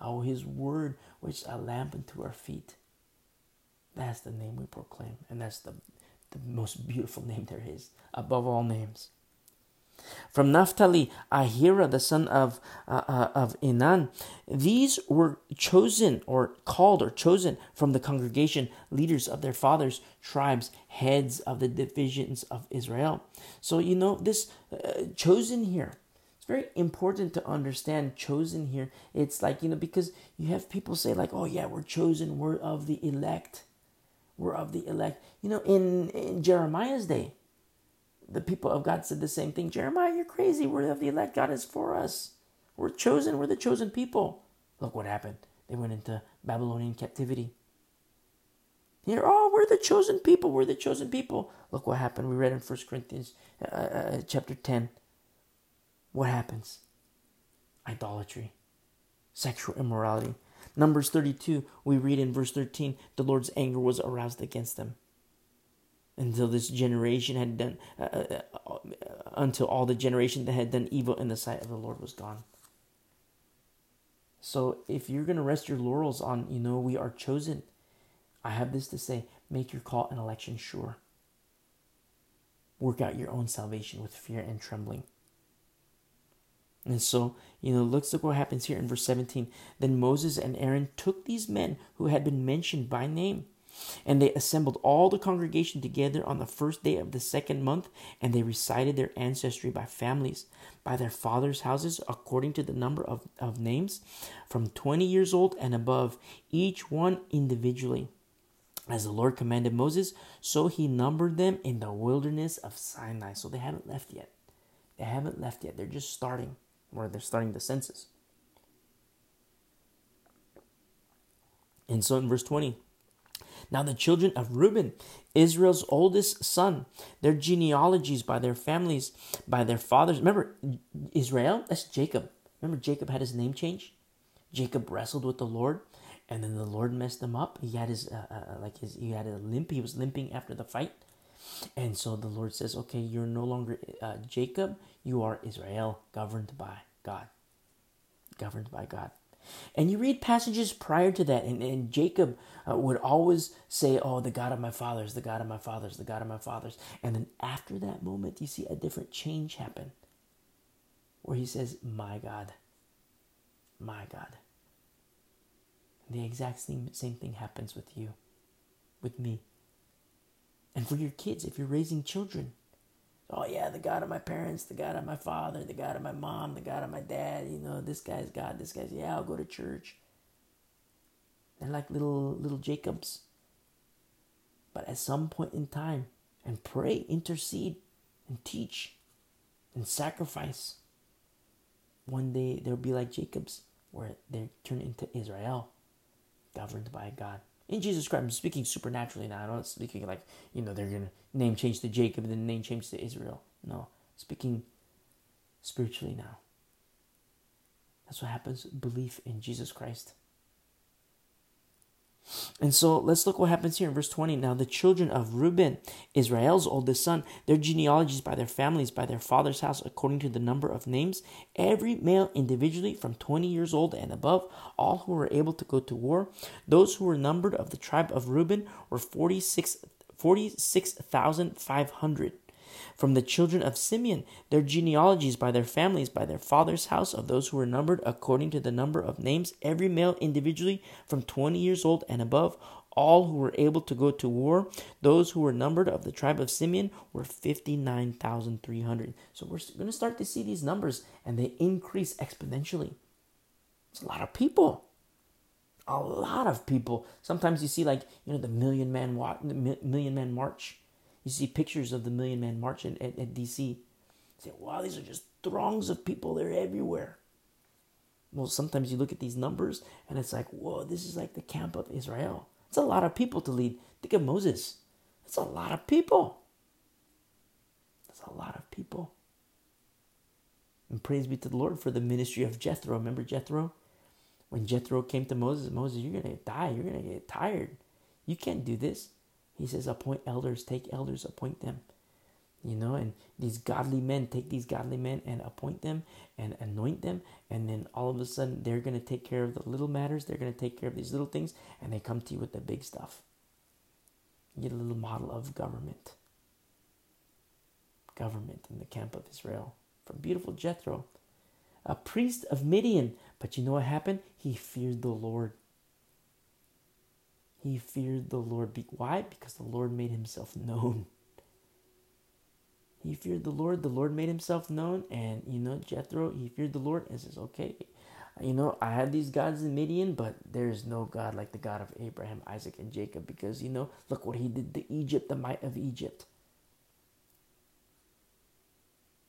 Oh, his word, which is a lamp unto our feet. That's the name we proclaim, and that's the the most beautiful name there is above all names. From Naphtali, Ahira, the son of, uh, uh, of Enan. These were chosen or called or chosen from the congregation, leaders of their fathers' tribes, heads of the divisions of Israel. So, you know, this uh, chosen here, it's very important to understand chosen here. It's like, you know, because you have people say, like, oh, yeah, we're chosen, we're of the elect. We're of the elect. You know, in, in Jeremiah's day, the people of God said the same thing. Jeremiah, you're crazy. We're of the elect. God is for us. We're chosen. We're the chosen people. Look what happened. They went into Babylonian captivity. Here, oh, we're the chosen people. We're the chosen people. Look what happened. We read in 1 Corinthians uh, uh, chapter 10. What happens? Idolatry, sexual immorality. Numbers 32, we read in verse 13, the Lord's anger was aroused against them. Until this generation had done uh, uh, uh, until all the generation that had done evil in the sight of the lord was gone. So if you're going to rest your laurels on you know we are chosen i have this to say make your call and election sure. Work out your own salvation with fear and trembling and so, you know, let's look what happens here in verse 17. Then Moses and Aaron took these men who had been mentioned by name and they assembled all the congregation together on the first day of the second month, and they recited their ancestry by families, by their fathers' houses, according to the number of, of names, from 20 years old and above, each one individually. As the Lord commanded Moses, so he numbered them in the wilderness of Sinai. So they haven't left yet. They haven't left yet. They're just starting, or they're starting the census. And so in verse 20, now, the children of Reuben, Israel's oldest son, their genealogies by their families, by their fathers. Remember, Israel, that's Jacob. Remember, Jacob had his name changed? Jacob wrestled with the Lord, and then the Lord messed him up. He had his, uh, uh, like his, he had a limp. He was limping after the fight. And so the Lord says, okay, you're no longer uh, Jacob, you are Israel, governed by God. Governed by God. And you read passages prior to that, and, and Jacob uh, would always say, Oh, the God of my fathers, the God of my fathers, the God of my fathers. And then after that moment, you see a different change happen where he says, My God, my God. The exact same, same thing happens with you, with me. And for your kids, if you're raising children, oh yeah, the God of my parents, the God of my father, the God of my mom, the God of my dad, you know, this guy's God, this guy's yeah, I'll go to church. They're like little little Jacobs. But at some point in time, and pray, intercede, and teach, and sacrifice. One day they'll be like Jacobs, where they turn into Israel, governed by God in Jesus Christ. I'm speaking supernaturally now. I'm not speaking like, you know, they're going to name change to Jacob and then name change to Israel. No, speaking spiritually now. That's what happens. Belief in Jesus Christ. And so let's look what happens here in verse 20. Now, the children of Reuben, Israel's oldest son, their genealogies by their families, by their father's house, according to the number of names, every male individually from 20 years old and above, all who were able to go to war. Those who were numbered of the tribe of Reuben were 46,500. 46, from the children of Simeon, their genealogies by their families, by their father's house, of those who were numbered according to the number of names, every male individually from 20 years old and above, all who were able to go to war, those who were numbered of the tribe of Simeon were 59,300. So we're going to start to see these numbers and they increase exponentially. It's a lot of people. A lot of people. Sometimes you see like, you know, the million man walk, the million man march. You see pictures of the Million Man March at, at, DC. You say, wow, these are just throngs of people. They're everywhere. Well, sometimes you look at these numbers and it's like, whoa, this is like the camp of Israel. It's a lot of people to lead. Think of Moses. It's a lot of people. That's a lot of people. And praise be to the Lord for the ministry of Jethro. Remember Jethro? When Jethro came to Moses, Moses, you're going to die. You're going to get tired. You can't do this. He says, appoint elders, take elders, appoint them. You know, and these godly men, take these godly men and appoint them and anoint them. And then all of a sudden, they're going to take care of the little matters. They're going to take care of these little things. And they come to you with the big stuff. You get a little model of government. Government in the camp of Israel. from beautiful Jethro, a priest of Midian. But you know what happened? He feared the Lord. He feared the Lord. Why? Because the Lord made himself known. He feared the Lord. The Lord made himself known. And, you know, Jethro, he feared the Lord and says, okay, you know, I had these gods in Midian, but there is no God like the God of Abraham, Isaac, and Jacob because, you know, look what he did to Egypt, the might of Egypt.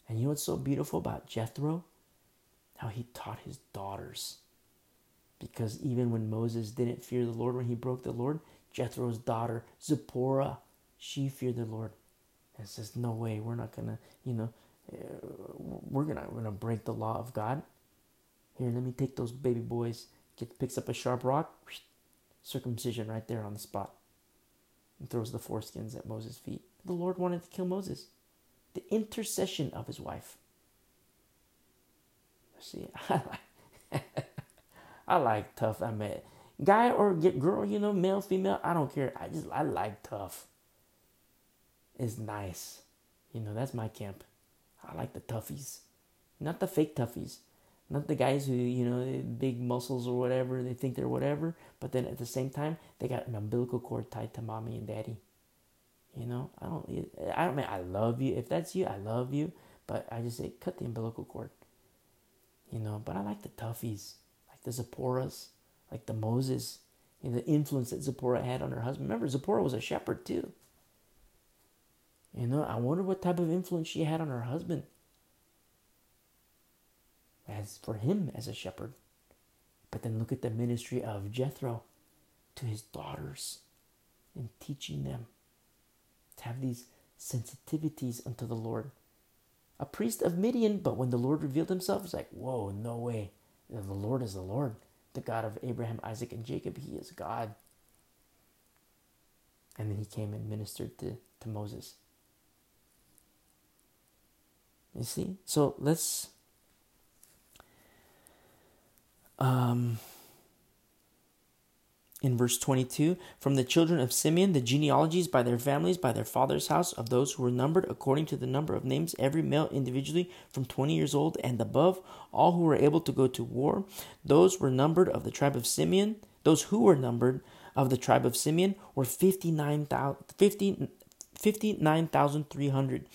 And you know what's so beautiful about Jethro? How he taught his daughters. Because even when Moses didn't fear the Lord, when he broke the Lord, Jethro's daughter, Zipporah, she feared the Lord and says, No way, we're not going to, you know, uh, we're going to we're gonna break the law of God. Here, let me take those baby boys. Get picks up a sharp rock, circumcision right there on the spot, and throws the foreskins at Moses' feet. The Lord wanted to kill Moses. The intercession of his wife. See, I like tough. I mean, guy or girl, you know, male, female. I don't care. I just I like tough. It's nice, you know. That's my camp. I like the toughies, not the fake toughies. Not the guys who, you know, big muscles or whatever, they think they're whatever, but then at the same time, they got an umbilical cord tied to mommy and daddy. You know, I don't, I don't mean I love you. If that's you, I love you, but I just say cut the umbilical cord. You know, but I like the toughies, the Zipporahs, like the Moses, know, the influence that Zipporah had on her husband. Remember, Zipporah was a shepherd too. You know, I wonder what type of influence she had on her husband as for him as a shepherd. But then look at the ministry of Jethro to his daughters and teaching them to have these sensitivities unto the Lord. A priest of Midian, but when the Lord revealed himself, it's like, whoa, no way. The Lord is the Lord, the God of Abraham, Isaac, and Jacob. He is God. And then he came and ministered to, to Moses. You see? So let's um, in verse 22 from the children of Simeon, the genealogies by their families, by their father's house, of those who were numbered according to the number of names, every male individually from 20 years old and above, all who were able to go to war. Those were numbered of the tribe of Simeon. Those who were numbered of the tribe of Simeon were 59,000. 50, 59,300.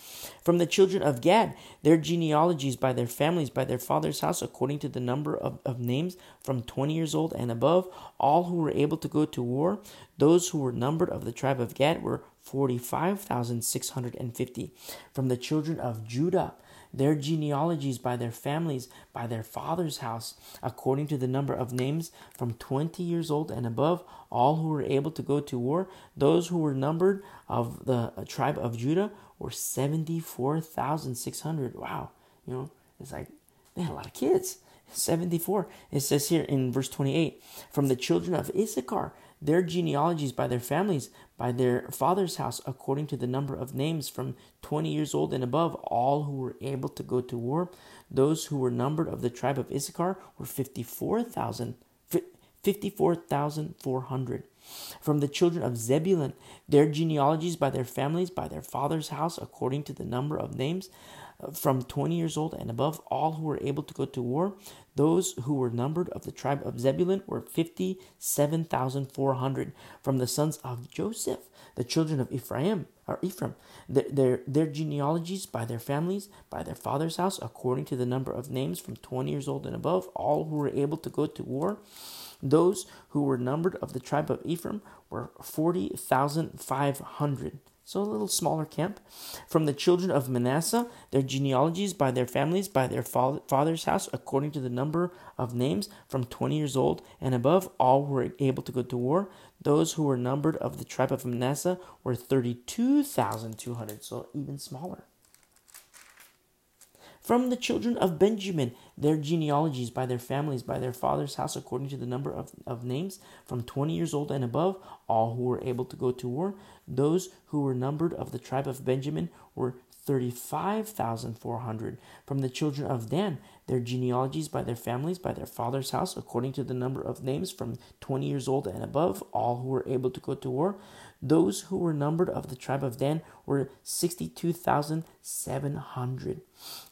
From the children of Gad, their genealogies by their families, by their father's house, according to the number of, of names, from 20 years old and above, all who were able to go to war, those who were numbered of the tribe of Gad were 45,650. From the children of Judah, their genealogies by their families, by their father's house, according to the number of names from 20 years old and above, all who were able to go to war. Those who were numbered of the uh, tribe of Judah were 74,600. Wow. You know, it's like they had a lot of kids. 74. It says here in verse 28 from the children of Issachar, their genealogies by their families, by their father's house, according to the number of names from 20 years old and above, all who were able to go to war. Those who were numbered of the tribe of Issachar were 54,000. 54,400. From the children of Zebulun, their genealogies by their families, by their father's house, according to the number of names, from 20 years old and above, all who were able to go to war. Those who were numbered of the tribe of Zebulun were 57,400. From the sons of Joseph, the children of Ephraim, or Ephraim, their, their, their genealogies by their families, by their father's house, according to the number of names from 20 years old and above, all who were able to go to war. Those who were numbered of the tribe of Ephraim were 40,500. So a little smaller camp. From the children of Manasseh, their genealogies by their families, by their father's house, according to the number of names, from 20 years old and above, all were able to go to war. Those who were numbered of the tribe of Manasseh were 32,200, so even smaller. From the children of Benjamin, their genealogies by their families, by their father's house, according to the number of, of names, from 20 years old and above, all who were able to go to war. Those who were numbered of the tribe of Benjamin were 35,400. From the children of Dan, their genealogies by their families, by their father's house, according to the number of names, from 20 years old and above, all who were able to go to war. Those who were numbered of the tribe of Dan were 62,700.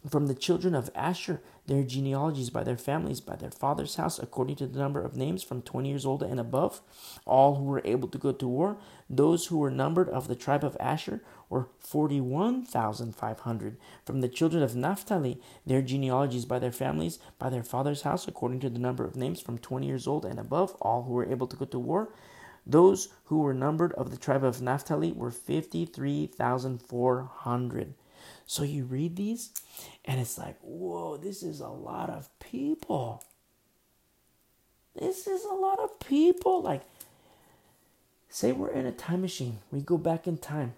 From the children of Asher, their genealogies by their families, by their father's house, according to the number of names from 20 years old and above, all who were able to go to war, those who were numbered of the tribe of Asher were 41,500. From the children of Naphtali, their genealogies by their families, by their father's house, according to the number of names from 20 years old and above, all who were able to go to war, those who were numbered of the tribe of Naphtali were 53,400. So you read these, and it's like, whoa, this is a lot of people. This is a lot of people. Like, say we're in a time machine, we go back in time,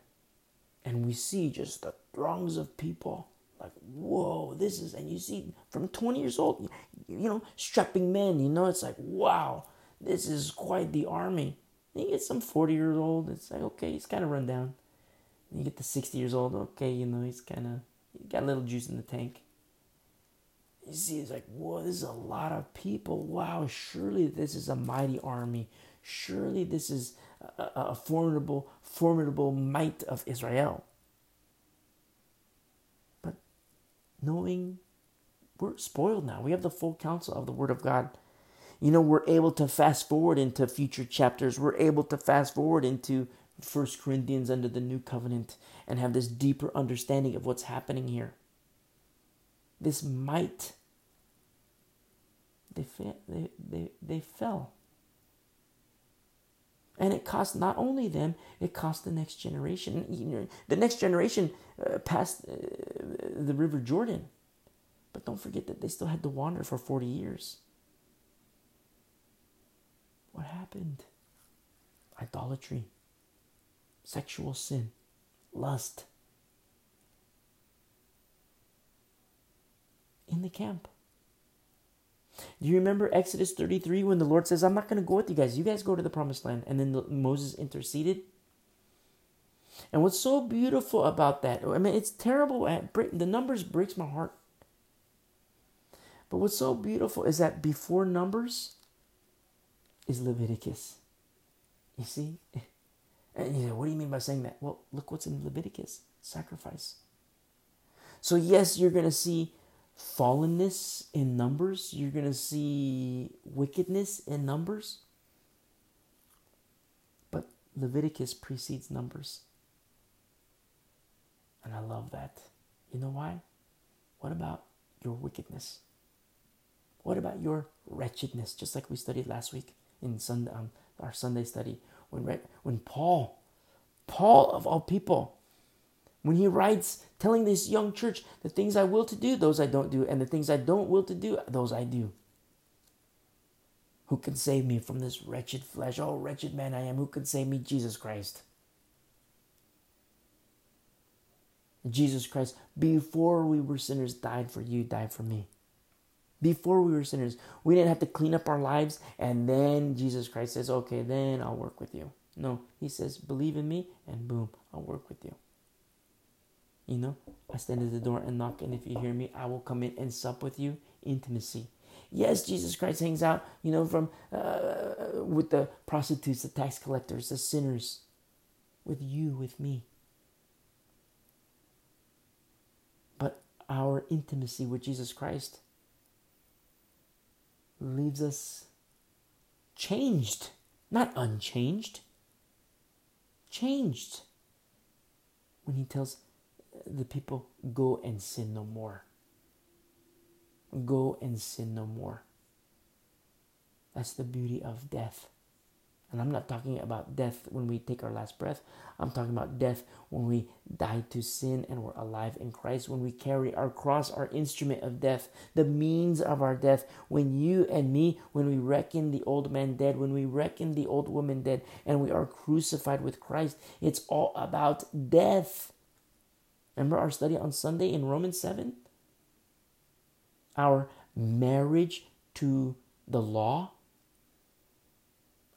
and we see just the throngs of people. Like, whoa, this is, and you see from 20 years old, you know, strapping men, you know, it's like, wow, this is quite the army. Then you get some 40 years old, it's like, okay, he's kind of run down. you get the 60 years old, okay, you know, he's kind of got a little juice in the tank. You see, it's like, whoa, this is a lot of people. Wow, surely this is a mighty army. Surely this is a, a formidable, formidable might of Israel. But knowing we're spoiled now, we have the full counsel of the Word of God you know, we're able to fast forward into future chapters. We're able to fast forward into First Corinthians under the new covenant and have this deeper understanding of what's happening here. This might they they they, they fell. And it cost not only them, it cost the next generation. The next generation uh, passed uh, the River Jordan. But don't forget that they still had to wander for 40 years. What happened? Idolatry, sexual sin, lust. In the camp. Do you remember Exodus 33 when the Lord says, I'm not going to go with you guys. You guys go to the promised land. And then the, Moses interceded? And what's so beautiful about that, I mean, it's terrible. At, The numbers breaks my heart. But what's so beautiful is that before Numbers, is Leviticus. You see? And you say, what do you mean by saying that? Well, look what's in Leviticus sacrifice. So, yes, you're going to see fallenness in numbers, you're going to see wickedness in numbers. But Leviticus precedes numbers. And I love that. You know why? What about your wickedness? What about your wretchedness? Just like we studied last week in Sunday, um, our Sunday study when when Paul, Paul of all people, when he writes telling this young church the things I will to do, those I don't do, and the things I don't will to do, those I do. Who can save me from this wretched flesh? Oh, wretched man I am. Who can save me? Jesus Christ. Jesus Christ, before we were sinners, died for you, died for me. Before we were sinners, we didn't have to clean up our lives and then Jesus Christ says, okay, then I'll work with you. No, he says, believe in me and boom, I'll work with you. You know, I stand at the door and knock, and if you hear me, I will come in and sup with you. Intimacy. Yes, Jesus Christ hangs out, you know, from uh, with the prostitutes, the tax collectors, the sinners, with you, with me. But our intimacy with Jesus Christ leaves us changed, not unchanged, changed. When he tells the people, go and sin no more. Go and sin no more. That's the beauty of death. And I'm not talking about death when we take our last breath. I'm talking about death when we die to sin and we're alive in Christ, when we carry our cross, our instrument of death, the means of our death. When you and me, when we reckon the old man dead, when we reckon the old woman dead, and we are crucified with Christ, it's all about death. Remember our study on Sunday in Romans 7? Our marriage to the law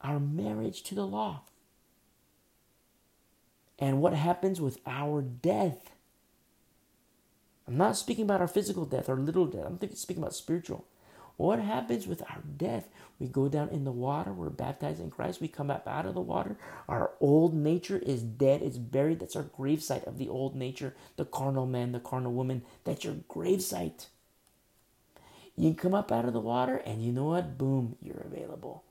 our marriage to the law. And what happens with our death? I'm not speaking about our physical death or little death. I'm speaking about spiritual. What happens with our death? We go down in the water, we're baptized in Christ, we come up out of the water. Our old nature is dead, it's buried. That's our gravesite of the old nature, the carnal man, the carnal woman. That's your gravesite. You come up out of the water, and you know what? Boom, you're available.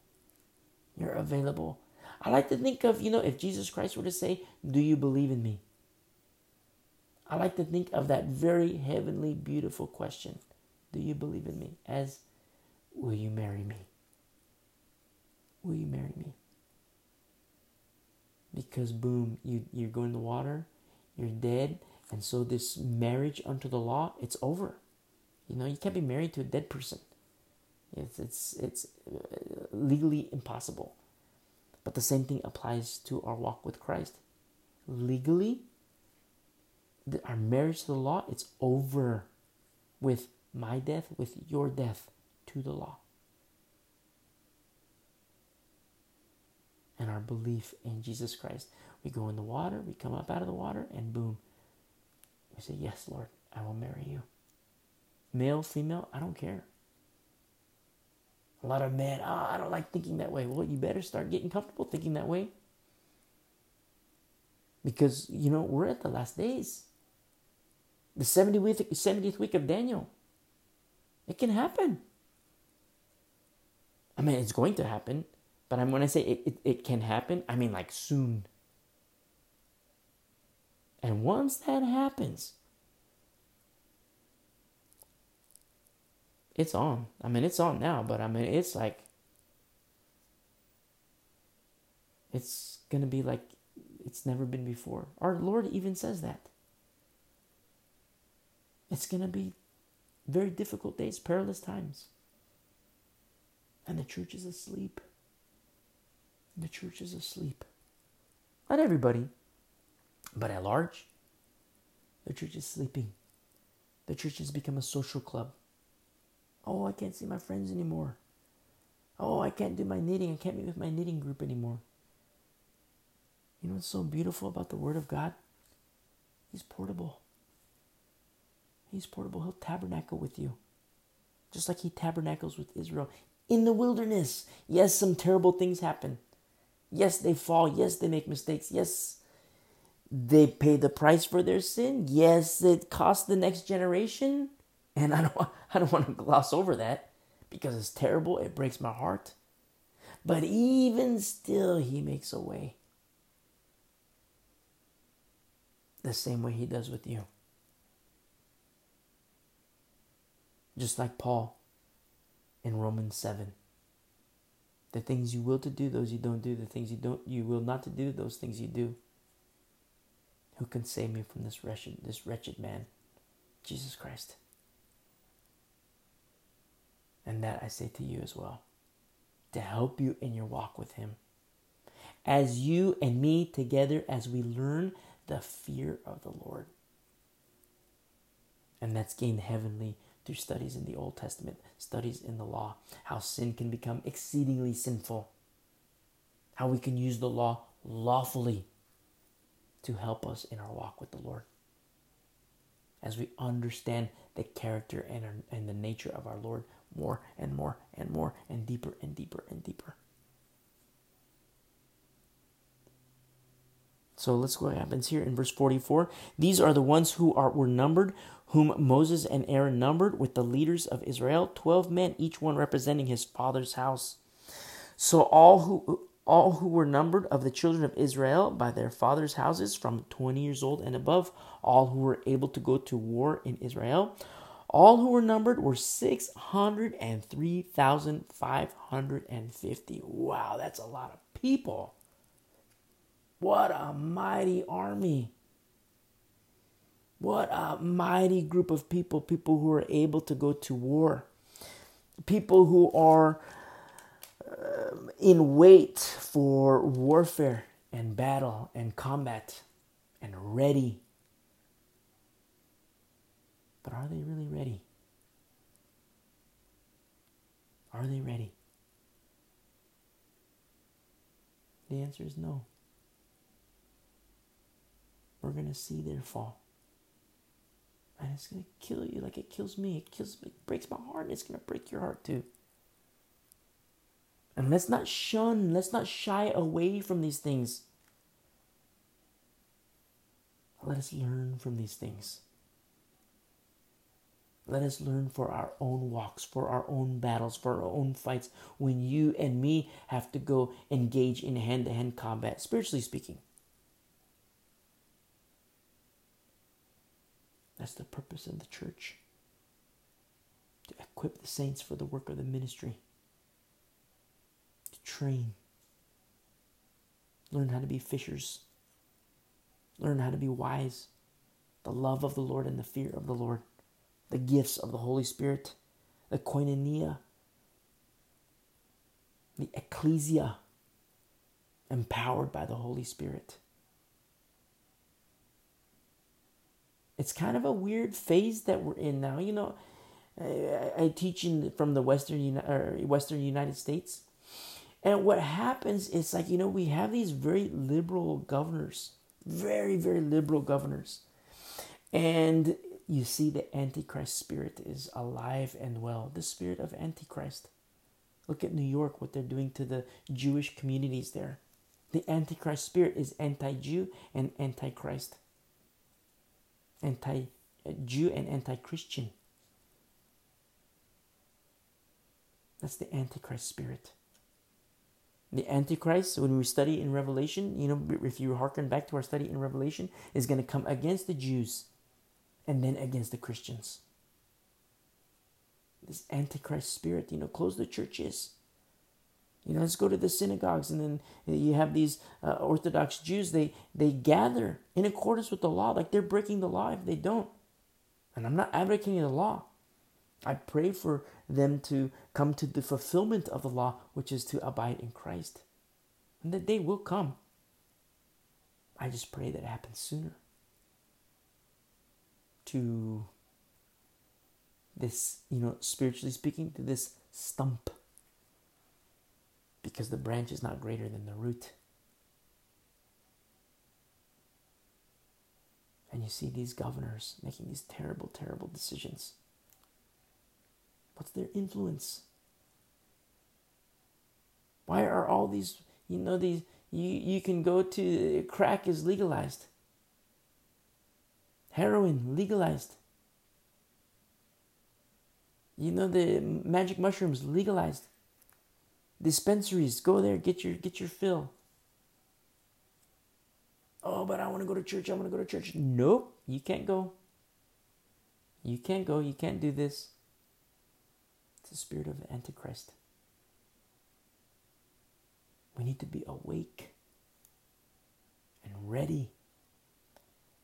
You're available. I like to think of, you know, if Jesus Christ were to say, Do you believe in me? I like to think of that very heavenly, beautiful question Do you believe in me? As, Will you marry me? Will you marry me? Because, boom, you, you're going in the water, you're dead, and so this marriage unto the law, it's over. You know, you can't be married to a dead person. It's, it's, it's uh, legally impossible. But the same thing applies to our walk with Christ. Legally, our marriage to the law, it's over with my death, with your death to the law. And our belief in Jesus Christ. We go in the water, we come up out of the water, and boom, we say, Yes, Lord, I will marry you. Male, female, I don't care. A lot of men, oh, I don't like thinking that way. Well, you better start getting comfortable thinking that way. Because, you know, we're at the last days. The 70th week, 70th week of Daniel. It can happen. I mean, it's going to happen. But I'm, when I say it, it, it can happen, I mean like soon. And once that happens, it's on. I mean, it's on now, but I mean, it's like, it's going to be like it's never been before. Our Lord even says that. It's going to be very difficult days, perilous times. And the church is asleep. The church is asleep. Not everybody, but at large, the church is sleeping. The church has become a social club. Oh, I can't see my friends anymore. Oh, I can't do my knitting. I can't meet with my knitting group anymore. You know what's so beautiful about the Word of God? He's portable. He's portable. He'll tabernacle with you. Just like he tabernacles with Israel in the wilderness. Yes, some terrible things happen. Yes, they fall. Yes, they make mistakes. Yes, they pay the price for their sin. Yes, it costs the next generation. And I don't, I don't want to gloss over that because it's terrible. It breaks my heart. But even still, He makes a way. The same way He does with you. Just like Paul in Romans 7. The things you will to do, those you don't do. The things you don't you will not to do, those things you do. Who can save me from this wretched this wretched man? Jesus Christ. And that I say to you as well, to help you in your walk with Him. As you and me together, as we learn the fear of the Lord. And that's gained heavenly through studies in the Old Testament, studies in the law, how sin can become exceedingly sinful, how we can use the law lawfully to help us in our walk with the Lord. As we understand the character and, our, and the nature of our Lord more and more and more and deeper and deeper and deeper. So let's go what happens here in verse 44. These are the ones who are were numbered, whom Moses and Aaron numbered with the leaders of Israel, twelve men, each one representing his father's house. So all who all who were numbered of the children of Israel by their fathers' houses from twenty years old and above, all who were able to go to war in Israel, all who were numbered were 603,550. Wow, that's a lot of people. What a mighty army. What a mighty group of people, people who are able to go to war, people who are uh, in wait for warfare and battle and combat and ready but are they really ready? Are they ready? The answer is no. We're going to see their fall. And it's going to kill you like it kills me. It kills it breaks my heart and it's going to break your heart too. And let's not shun, let's not shy away from these things. Let us learn from these things. Let us learn for our own walks, for our own battles, for our own fights, when you and me have to go engage in hand to hand combat, spiritually speaking. That's the purpose of the church. To equip the saints for the work of the ministry, to train, learn how to be fishers, learn how to be wise, the love of the Lord and the fear of the Lord the gifts of the Holy Spirit, the koinonia, the ecclesia, empowered by the Holy Spirit. It's kind of a weird phase that we're in now. You know, I, I teach in from the Western Western United States, and what happens is like you know we have these very liberal governors, very very liberal governors, and you see the Antichrist spirit is alive and well. The spirit of Antichrist. Look at New York, what they're doing to the Jewish communities there. The Antichrist spirit is anti Jew and anti-Christ. Anti Jew and anti Christian. That's the Antichrist spirit. The Antichrist, when we study in Revelation, you know, if you hearken back to our study in Revelation, is going to come against the Jews and then against the Christians. This antichrist spirit, you know, close the churches. You know, let's go to the synagogues, and then you have these uh, Orthodox Jews. They they gather in accordance with the law, like they're breaking the law if they don't. And I'm not advocating the law. I pray for them to come to the fulfillment of the law, which is to abide in Christ, and that day will come. I just pray that it happens sooner to this, you know, spiritually speaking, to this stump. Because the branch is not greater than the root. And you see these governors making these terrible, terrible decisions. What's their influence? Why are all these, you know, these, you, you can go to, crack is legalized. Heroin legalized. You know the magic mushrooms legalized. Dispensaries, go there, get your get your fill. Oh, but I want to go to church. I want to go to church. Nope, you can't go. You can't go. You can't do this. It's the spirit of the Antichrist. We need to be awake and ready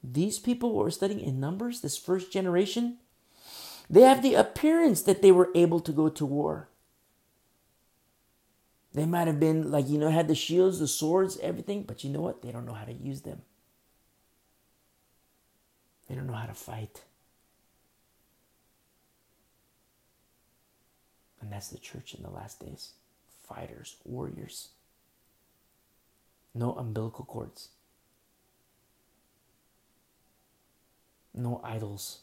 these people who are studying in Numbers, this first generation, they have the appearance that they were able to go to war. They might have been like, you know, had the shields, the swords, everything, but you know what? They don't know how to use them. They don't know how to fight. And that's the church in the last days fighters, warriors. No umbilical cords. No idols.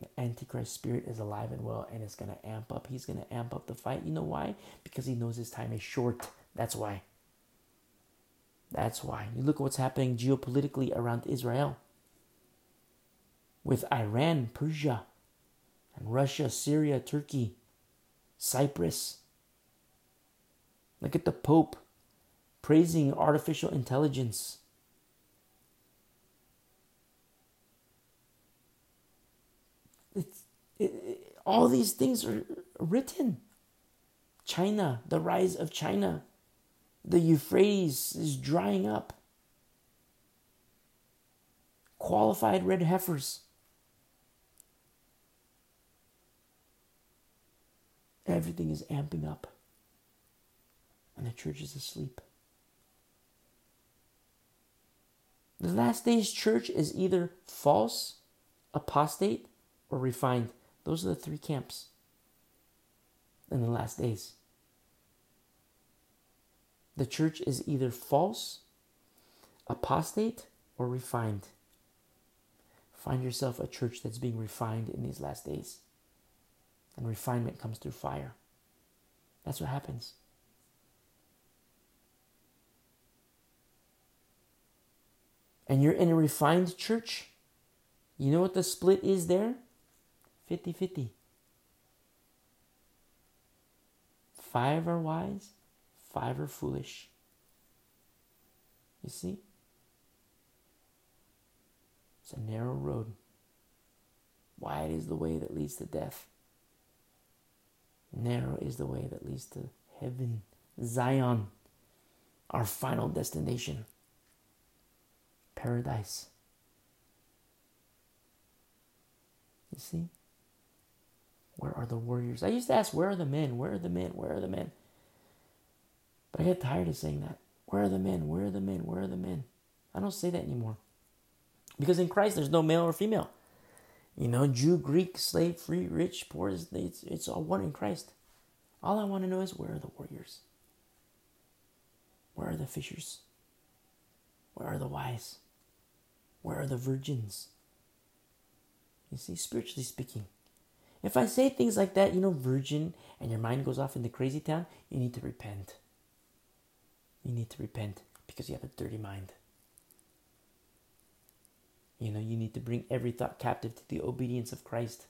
The Antichrist spirit is alive and well and it's going to amp up. He's going to amp up the fight. You know why? Because he knows his time is short. That's why. That's why. You look at what's happening geopolitically around Israel with Iran, Persia, and Russia, Syria, Turkey, Cyprus. Look at the Pope praising artificial intelligence. It's, it, it, all these things are written. China, the rise of China, the Euphrates is drying up. Qualified red heifers. Everything is amping up. And the church is asleep. The last days church is either false, apostate, or refined. Those are the three camps in the last days. The church is either false, apostate, or refined. Find yourself a church that's being refined in these last days. And refinement comes through fire. That's what happens. And you're in a refined church. You know what the split is there? 50 50. Five are wise, five are foolish. You see? It's a narrow road. Wide is the way that leads to death. Narrow is the way that leads to heaven, Zion, our final destination, paradise. You see? Where are the warriors? I used to ask, where are the men? Where are the men? Where are the men? But I get tired of saying that. Where are the men? Where are the men? Where are the men? I don't say that anymore. Because in Christ, there's no male or female. You know, Jew, Greek, slave, free, rich, poor, it's, it's all one in Christ. All I want to know is where are the warriors? Where are the fishers? Where are the wise? Where are the virgins? You see, spiritually speaking, if I say things like that, you know, virgin, and your mind goes off into crazy town, you need to repent. You need to repent because you have a dirty mind. You know, you need to bring every thought captive to the obedience of Christ.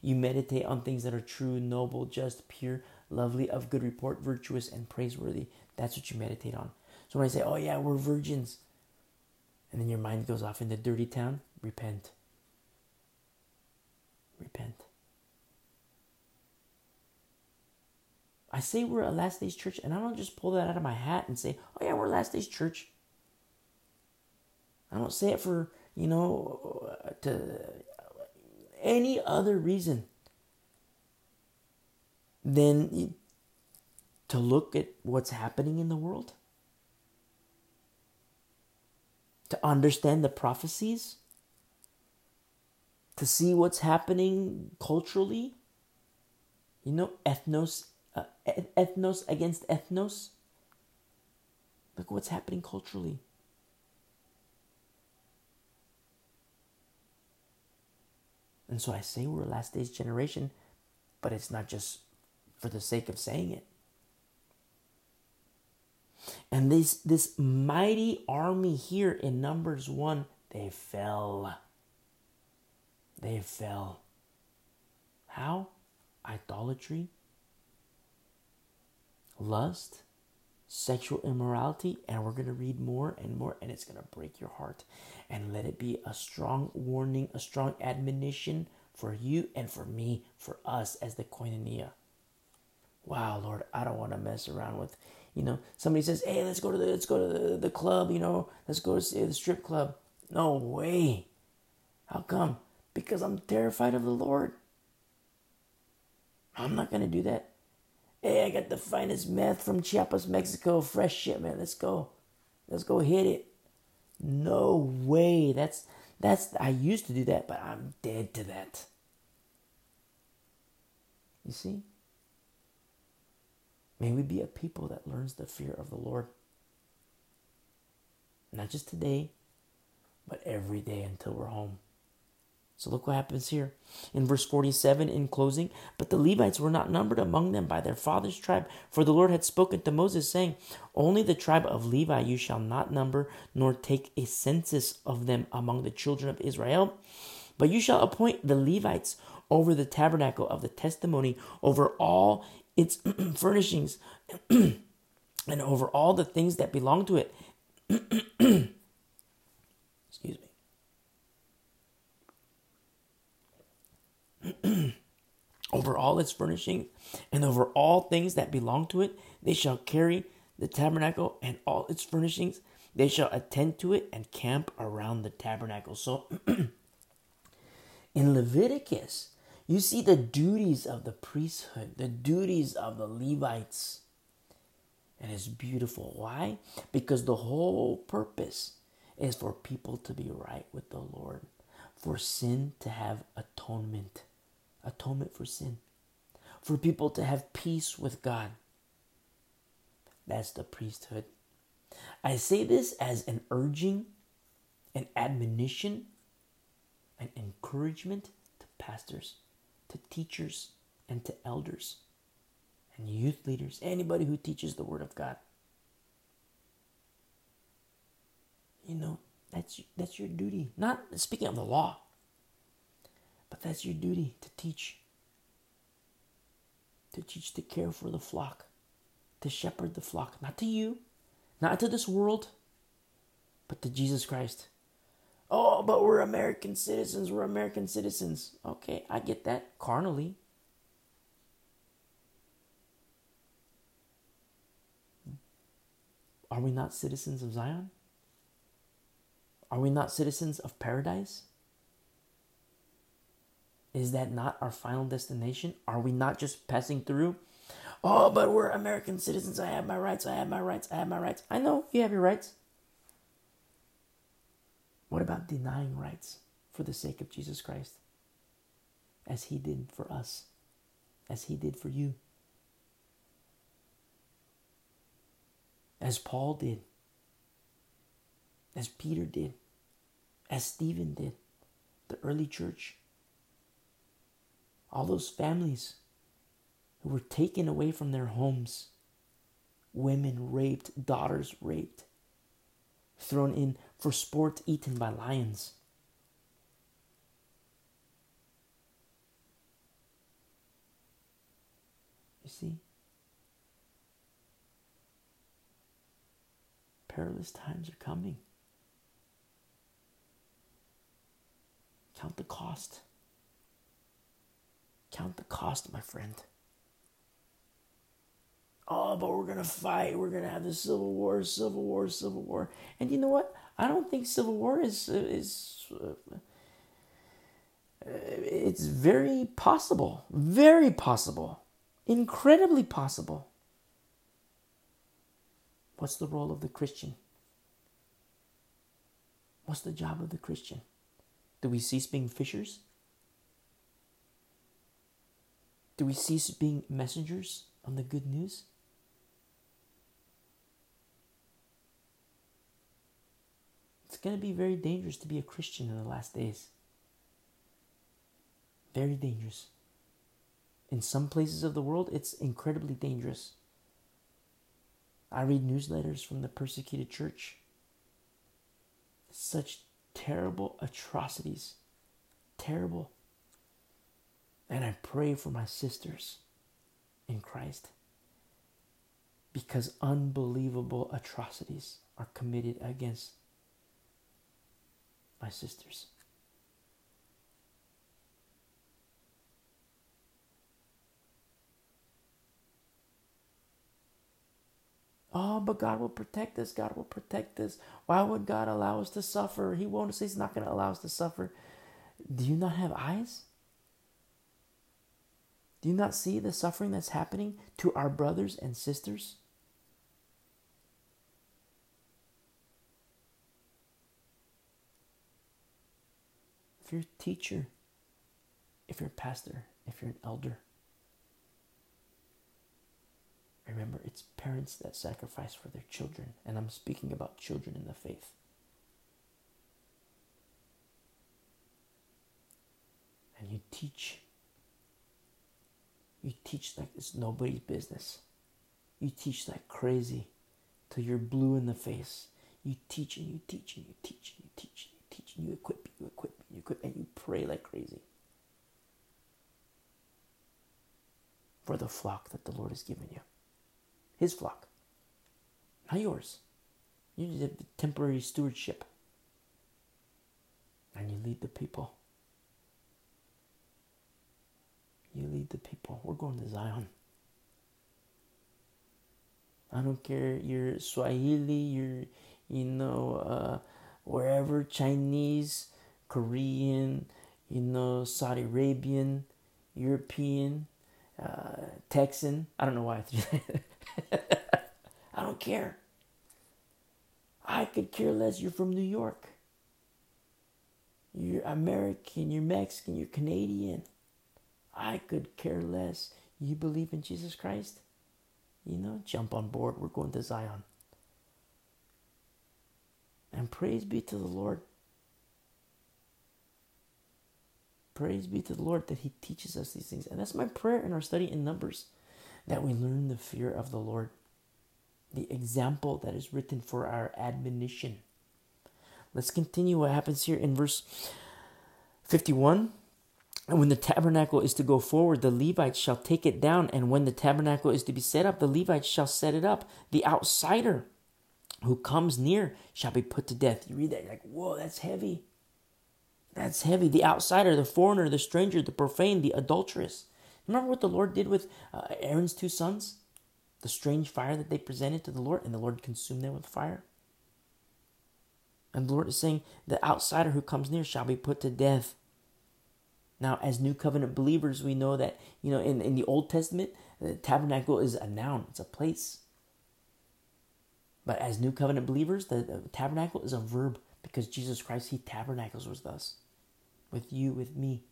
You meditate on things that are true, noble, just, pure, lovely, of good report, virtuous, and praiseworthy. That's what you meditate on. So when I say, oh yeah, we're virgins, and then your mind goes off into dirty town, repent. Repent. I say we're a last days church, and I don't just pull that out of my hat and say, oh yeah, we're a last days church. I don't say it for, you know, uh, to any other reason than to look at what's happening in the world, to understand the prophecies, to see what's happening culturally. You know, ethnos uh, ethnos against ethnos. Look what's happening culturally. And so I say we're a last days generation, but it's not just for the sake of saying it. And this this mighty army here in Numbers 1, they fell. They fell. How? Idolatry, lust, sexual immorality, and we're going to read more and more, and it's going to break your heart. And let it be a strong warning, a strong admonition for you and for me, for us as the koinonia. Wow, Lord, I don't want to mess around with, you know, somebody says, hey, let's go to the, let's go to the, the club, you know, let's go to the strip club. No way. How come? Because I'm terrified of the Lord. I'm not going to do that. Hey, I got the finest meth from Chiapas, Mexico. Fresh shit, man. Let's go. Let's go hit it. No way. That's that's I used to do that, but I'm dead to that. You see? May we be a people that learns the fear of the Lord. Not just today, but every day until we're home. So look what happens here in verse 47 in closing. But the Levites were not numbered among them by their father's tribe, for the Lord had spoken to Moses, saying, Only the tribe of Levi you shall not number, nor take a census of them among the children of Israel. But you shall appoint the Levites over the tabernacle of the testimony, over all its furnishings, and over all the things that belong to it. Excuse me. over all its furnishings and over all things that belong to it. They shall carry the tabernacle and all its furnishings. They shall attend to it and camp around the tabernacle. So in Leviticus, you see the duties of the priesthood, the duties of the Levites. And it's beautiful. Why? Because the whole purpose is for people to be right with the Lord, for sin to have atonement atonement for sin, for people to have peace with God. That's the priesthood. I say this as an urging, an admonition, an encouragement to pastors, to teachers, and to elders, and youth leaders, anybody who teaches the Word of God. You know, that's, that's your duty. Not speaking of the law, but that's your duty to teach. To teach to care for the flock, to shepherd the flock, not to you, not to this world, but to Jesus Christ. Oh, but we're American citizens. We're American citizens. Okay, I get that carnally. Are we not citizens of Zion? Are we not citizens of paradise? Is that not our final destination? Are we not just passing through? Oh, but we're American citizens. I have my rights. I have my rights. I have my rights. I know you have your rights. What about denying rights for the sake of Jesus Christ? As he did for us, as he did for you, as Paul did, as Peter did, as Stephen did, the early church all those families who were taken away from their homes, women raped, daughters raped, thrown in for sport eaten by lions. You see? Perilous times are coming. Count the cost. Count the cost, my friend. Oh, but we're gonna fight. We're gonna have the civil war, civil war, civil war. And you know what? I don't think civil war is is. Uh, it's very possible, very possible, incredibly possible. What's the role of the Christian? What's the job of the Christian? Do we cease being fishers? Do we cease being messengers on the good news? It's going to be very dangerous to be a Christian in the last days. Very dangerous. In some places of the world, it's incredibly dangerous. I read newsletters from the persecuted church. Such terrible atrocities. Terrible. And I pray for my sisters in Christ because unbelievable atrocities are committed against my sisters. Oh, but God will protect us. God will protect us. Why would God allow us to suffer? He won't say He's not going to allow us to suffer. Do you not have eyes? Do you not see the suffering that's happening to our brothers and sisters? If you're a teacher, if you're a pastor, if you're an elder, remember it's parents that sacrifice for their children, and I'm speaking about children in the faith. And you teach you teach like it's nobody's business. You teach like crazy till you're blue in the face. You teach and you teach and you teach and you teach and you teach and you equip, you equip, you equip, and you pray like crazy for the flock that the Lord has given you. His flock, not yours. You need a temporary stewardship. And you lead the people. You lead the people. We're going to Zion. I don't care. You're Swahili. You're, you know, uh, wherever Chinese, Korean, you know, Saudi Arabian, European, uh, Texan. I don't know why. I don't care. I could care less. You're from New York. You're American. You're Mexican. You're Canadian. I could care less. You believe in Jesus Christ? You know, jump on board. We're going to Zion. And praise be to the Lord. Praise be to the Lord that He teaches us these things. And that's my prayer in our study in Numbers that we learn the fear of the Lord, the example that is written for our admonition. Let's continue what happens here in verse 51. And when the tabernacle is to go forward, the Levites shall take it down. And when the tabernacle is to be set up, the Levites shall set it up. The outsider who comes near shall be put to death. You read that, you're like, whoa, that's heavy. That's heavy. The outsider, the foreigner, the stranger, the profane, the adulteress. Remember what the Lord did with uh, Aaron's two sons? The strange fire that they presented to the Lord, and the Lord consumed them with fire. And the Lord is saying, the outsider who comes near shall be put to death. Now, as New Covenant believers, we know that, you know, in, in the Old Testament, the tabernacle is a noun, it's a place. But as New Covenant believers, the, the tabernacle is a verb because Jesus Christ, He tabernacles with us, with you, with me,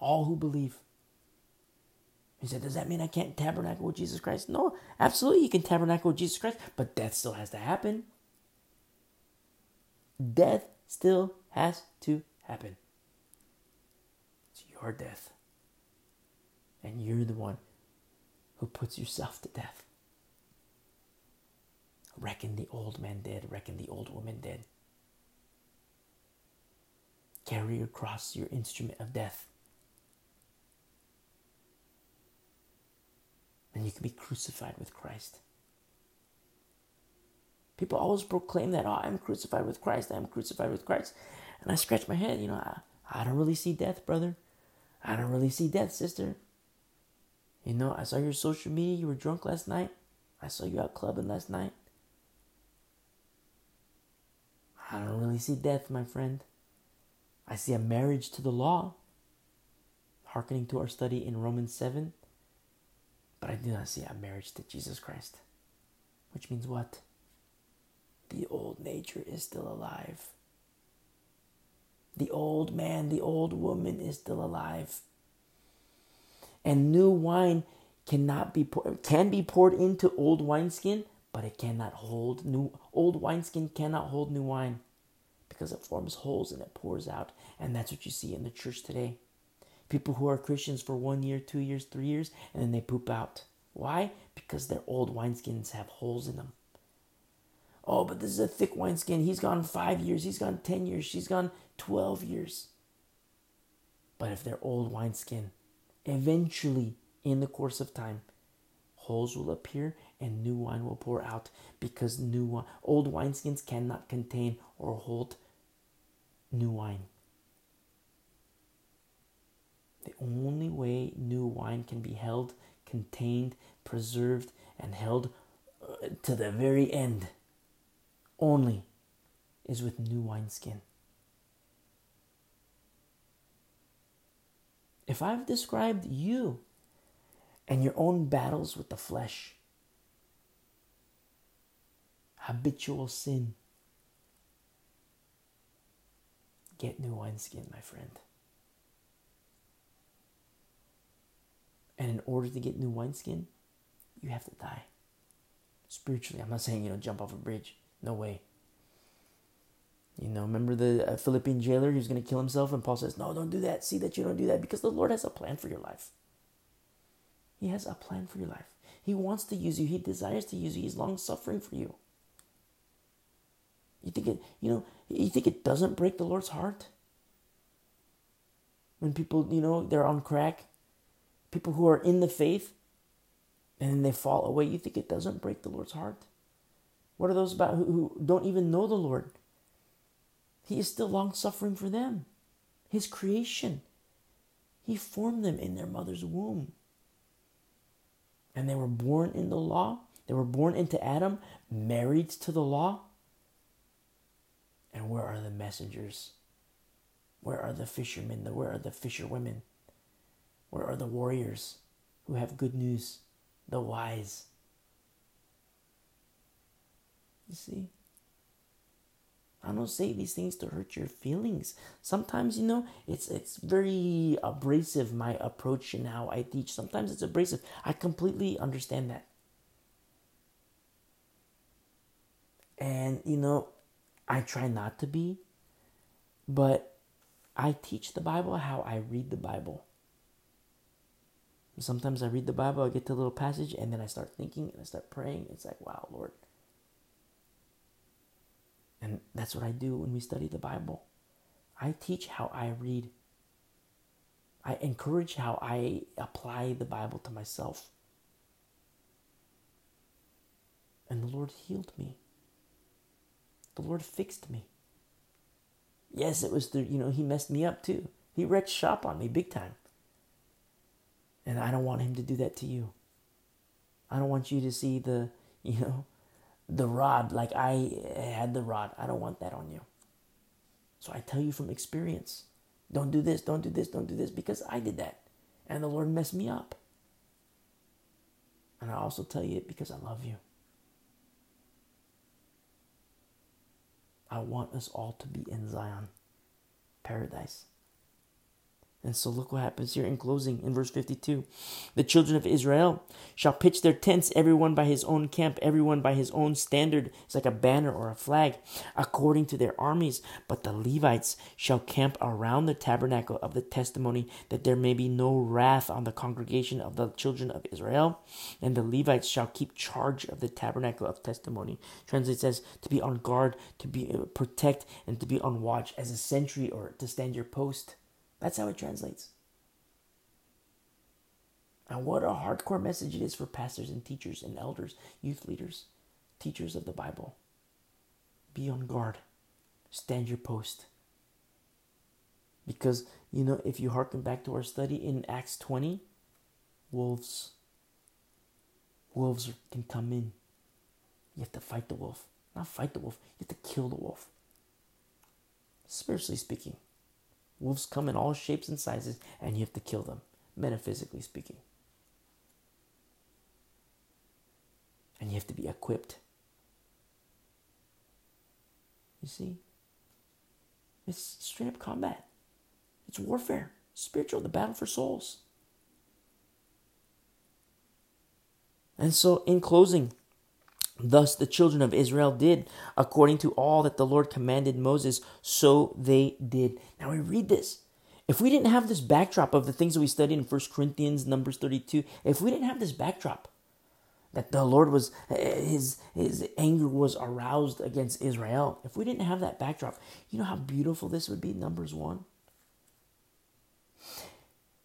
all who believe. He said, Does that mean I can't tabernacle with Jesus Christ? No, absolutely, you can tabernacle with Jesus Christ, but death still has to happen. Death still has to happen your death. And you're the one who puts yourself to death. Reckon the old man dead, reckon the old woman dead. Carry your cross, your instrument of death. And you can be crucified with Christ. People always proclaim that, oh, I'm crucified with Christ, I'm crucified with Christ. And I scratch my head, you know, I, I don't really see death, brother. I don't really see death, sister. You know, I saw your social media. You were drunk last night. I saw you out clubbing last night. I don't really see death, my friend. I see a marriage to the law, hearkening to our study in Romans 7. But I do not see a marriage to Jesus Christ. Which means what? The old nature is still alive. The old man, the old woman is still alive. And new wine cannot be can be poured into old wineskin, but it cannot hold new old wineskin cannot hold new wine because it forms holes and it pours out. And that's what you see in the church today. People who are Christians for one year, two years, three years, and then they poop out. Why? Because their old wineskins have holes in them. Oh, but this is a thick wineskin. He's gone five years. He's gone 10 years. She's gone 12 years. But if they're old wineskin, eventually, in the course of time, holes will appear and new wine will pour out because new wine, old wineskins cannot contain or hold new wine. The only way new wine can be held, contained, preserved, and held uh, to the very end only is with new wineskin. If I've described you and your own battles with the flesh, habitual sin, get new wineskin, my friend. And in order to get new wineskin, you have to die. Spiritually, I'm not saying, you know, jump off a bridge. No way. You know, remember the uh, Philippian jailer who's going to kill himself? And Paul says, No, don't do that. See that you don't do that because the Lord has a plan for your life. He has a plan for your life. He wants to use you, He desires to use you. He's long suffering for you. You think it, you know, you think it doesn't break the Lord's heart? When people, you know, they're on crack, people who are in the faith, and then they fall away, you think it doesn't break the Lord's heart? What are those about who, who don't even know the Lord? He is still long suffering for them, His creation. He formed them in their mother's womb. And they were born in the law. They were born into Adam, married to the law. And where are the messengers? Where are the fishermen? Where are the fisherwomen? Where are the warriors who have good news? The wise. You see? I don't say these things to hurt your feelings. Sometimes, you know, it's it's very abrasive my approach and how I teach. Sometimes it's abrasive. I completely understand that. And you know, I try not to be, but I teach the Bible how I read the Bible. Sometimes I read the Bible, I get to a little passage, and then I start thinking and I start praying. It's like, wow, Lord. And that's what I do when we study the Bible. I teach how I read. I encourage how I apply the Bible to myself. And the Lord healed me. The Lord fixed me. Yes, it was through, you know, He messed me up too. He wrecked shop on me big time. And I don't want him to do that to you. I don't want you to see the, you know, the rod like I had the rod. I don't want that on you. So I tell you from experience don't do this, don't do this, don't do this because I did that. And the Lord messed me up. And I also tell you it because I love you. I want us all to be in Zion, paradise. And so look what happens here in closing in verse 52. The children of Israel shall pitch their tents, everyone by his own camp, everyone by his own standard. It's like a banner or a flag, according to their armies. But the Levites shall camp around the tabernacle of the testimony, that there may be no wrath on the congregation of the children of Israel. And the Levites shall keep charge of the tabernacle of testimony. Translate says to be on guard, to be uh, protect, and to be on watch as a sentry or to stand your post. That's how it translates. And what a hardcore message it is for pastors and teachers and elders, youth leaders, teachers of the Bible. Be on guard, stand your post. Because, you know, if you harken back to our study in Acts 20, wolves, wolves can come in. You have to fight the wolf. Not fight the wolf, you have to kill the wolf. Spiritually speaking. Wolves come in all shapes and sizes, and you have to kill them, metaphysically speaking. And you have to be equipped. You see? It's straight up combat. It's warfare, spiritual, the battle for souls. And so, in closing, Thus the children of Israel did according to all that the Lord commanded Moses, so they did. Now we read this. If we didn't have this backdrop of the things that we studied in 1 Corinthians, Numbers 32, if we didn't have this backdrop, that the Lord was, uh, his, his anger was aroused against Israel, if we didn't have that backdrop, you know how beautiful this would be, Numbers 1?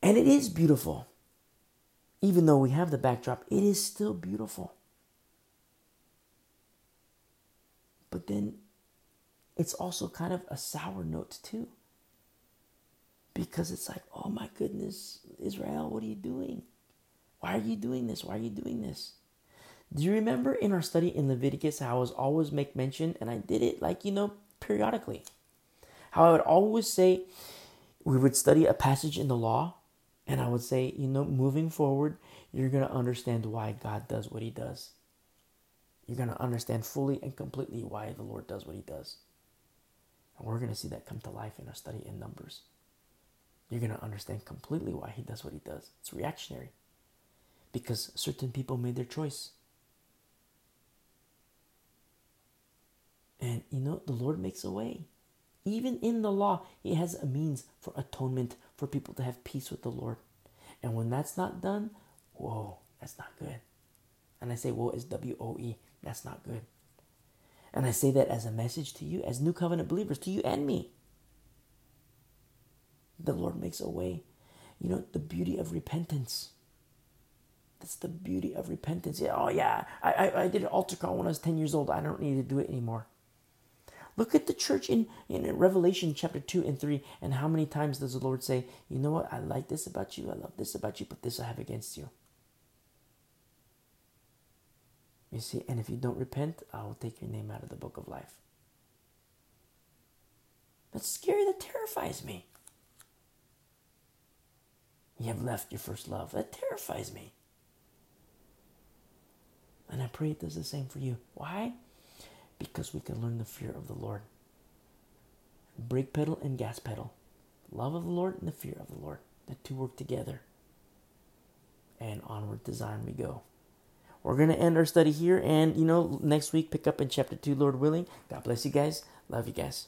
And it is beautiful. Even though we have the backdrop, it is still beautiful. But then it's also kind of a sour note too. Because it's like, oh my goodness, Israel, what are you doing? Why are you doing this? Why are you doing this? Do you remember in our study in Leviticus how I was always make mention, and I did it like, you know, periodically? How I would always say, we would study a passage in the law, and I would say, you know, moving forward, you're going to understand why God does what he does you're going to understand fully and completely why the Lord does what he does. And we're going to see that come to life in our study in Numbers. You're going to understand completely why he does what he does. It's reactionary because certain people made their choice. And you know, the Lord makes a way. Even in the law, He has a means for atonement for people to have peace with the Lord. And when that's not done, whoa, that's not good. And I say, whoa, is W O E. That's not good. And I say that as a message to you, as new covenant believers, to you and me. The Lord makes a way. You know, the beauty of repentance. That's the beauty of repentance. Yeah, oh, yeah, I, I, I did an altar call when I was 10 years old. I don't need to do it anymore. Look at the church in, in Revelation chapter 2 and 3, and how many times does the Lord say, You know what? I like this about you. I love this about you, but this I have against you. You see, and if you don't repent, I will take your name out of the book of life. That's scary. That terrifies me. You have left your first love. That terrifies me. And I pray it does the same for you. Why? Because we can learn the fear of the Lord. Brake pedal and gas pedal. Love of the Lord and the fear of the Lord. The two work together. And onward Zion we go we're going to end our study here. And, you know, next week, pick up in chapter 2, Lord willing. God bless you guys. Love you guys.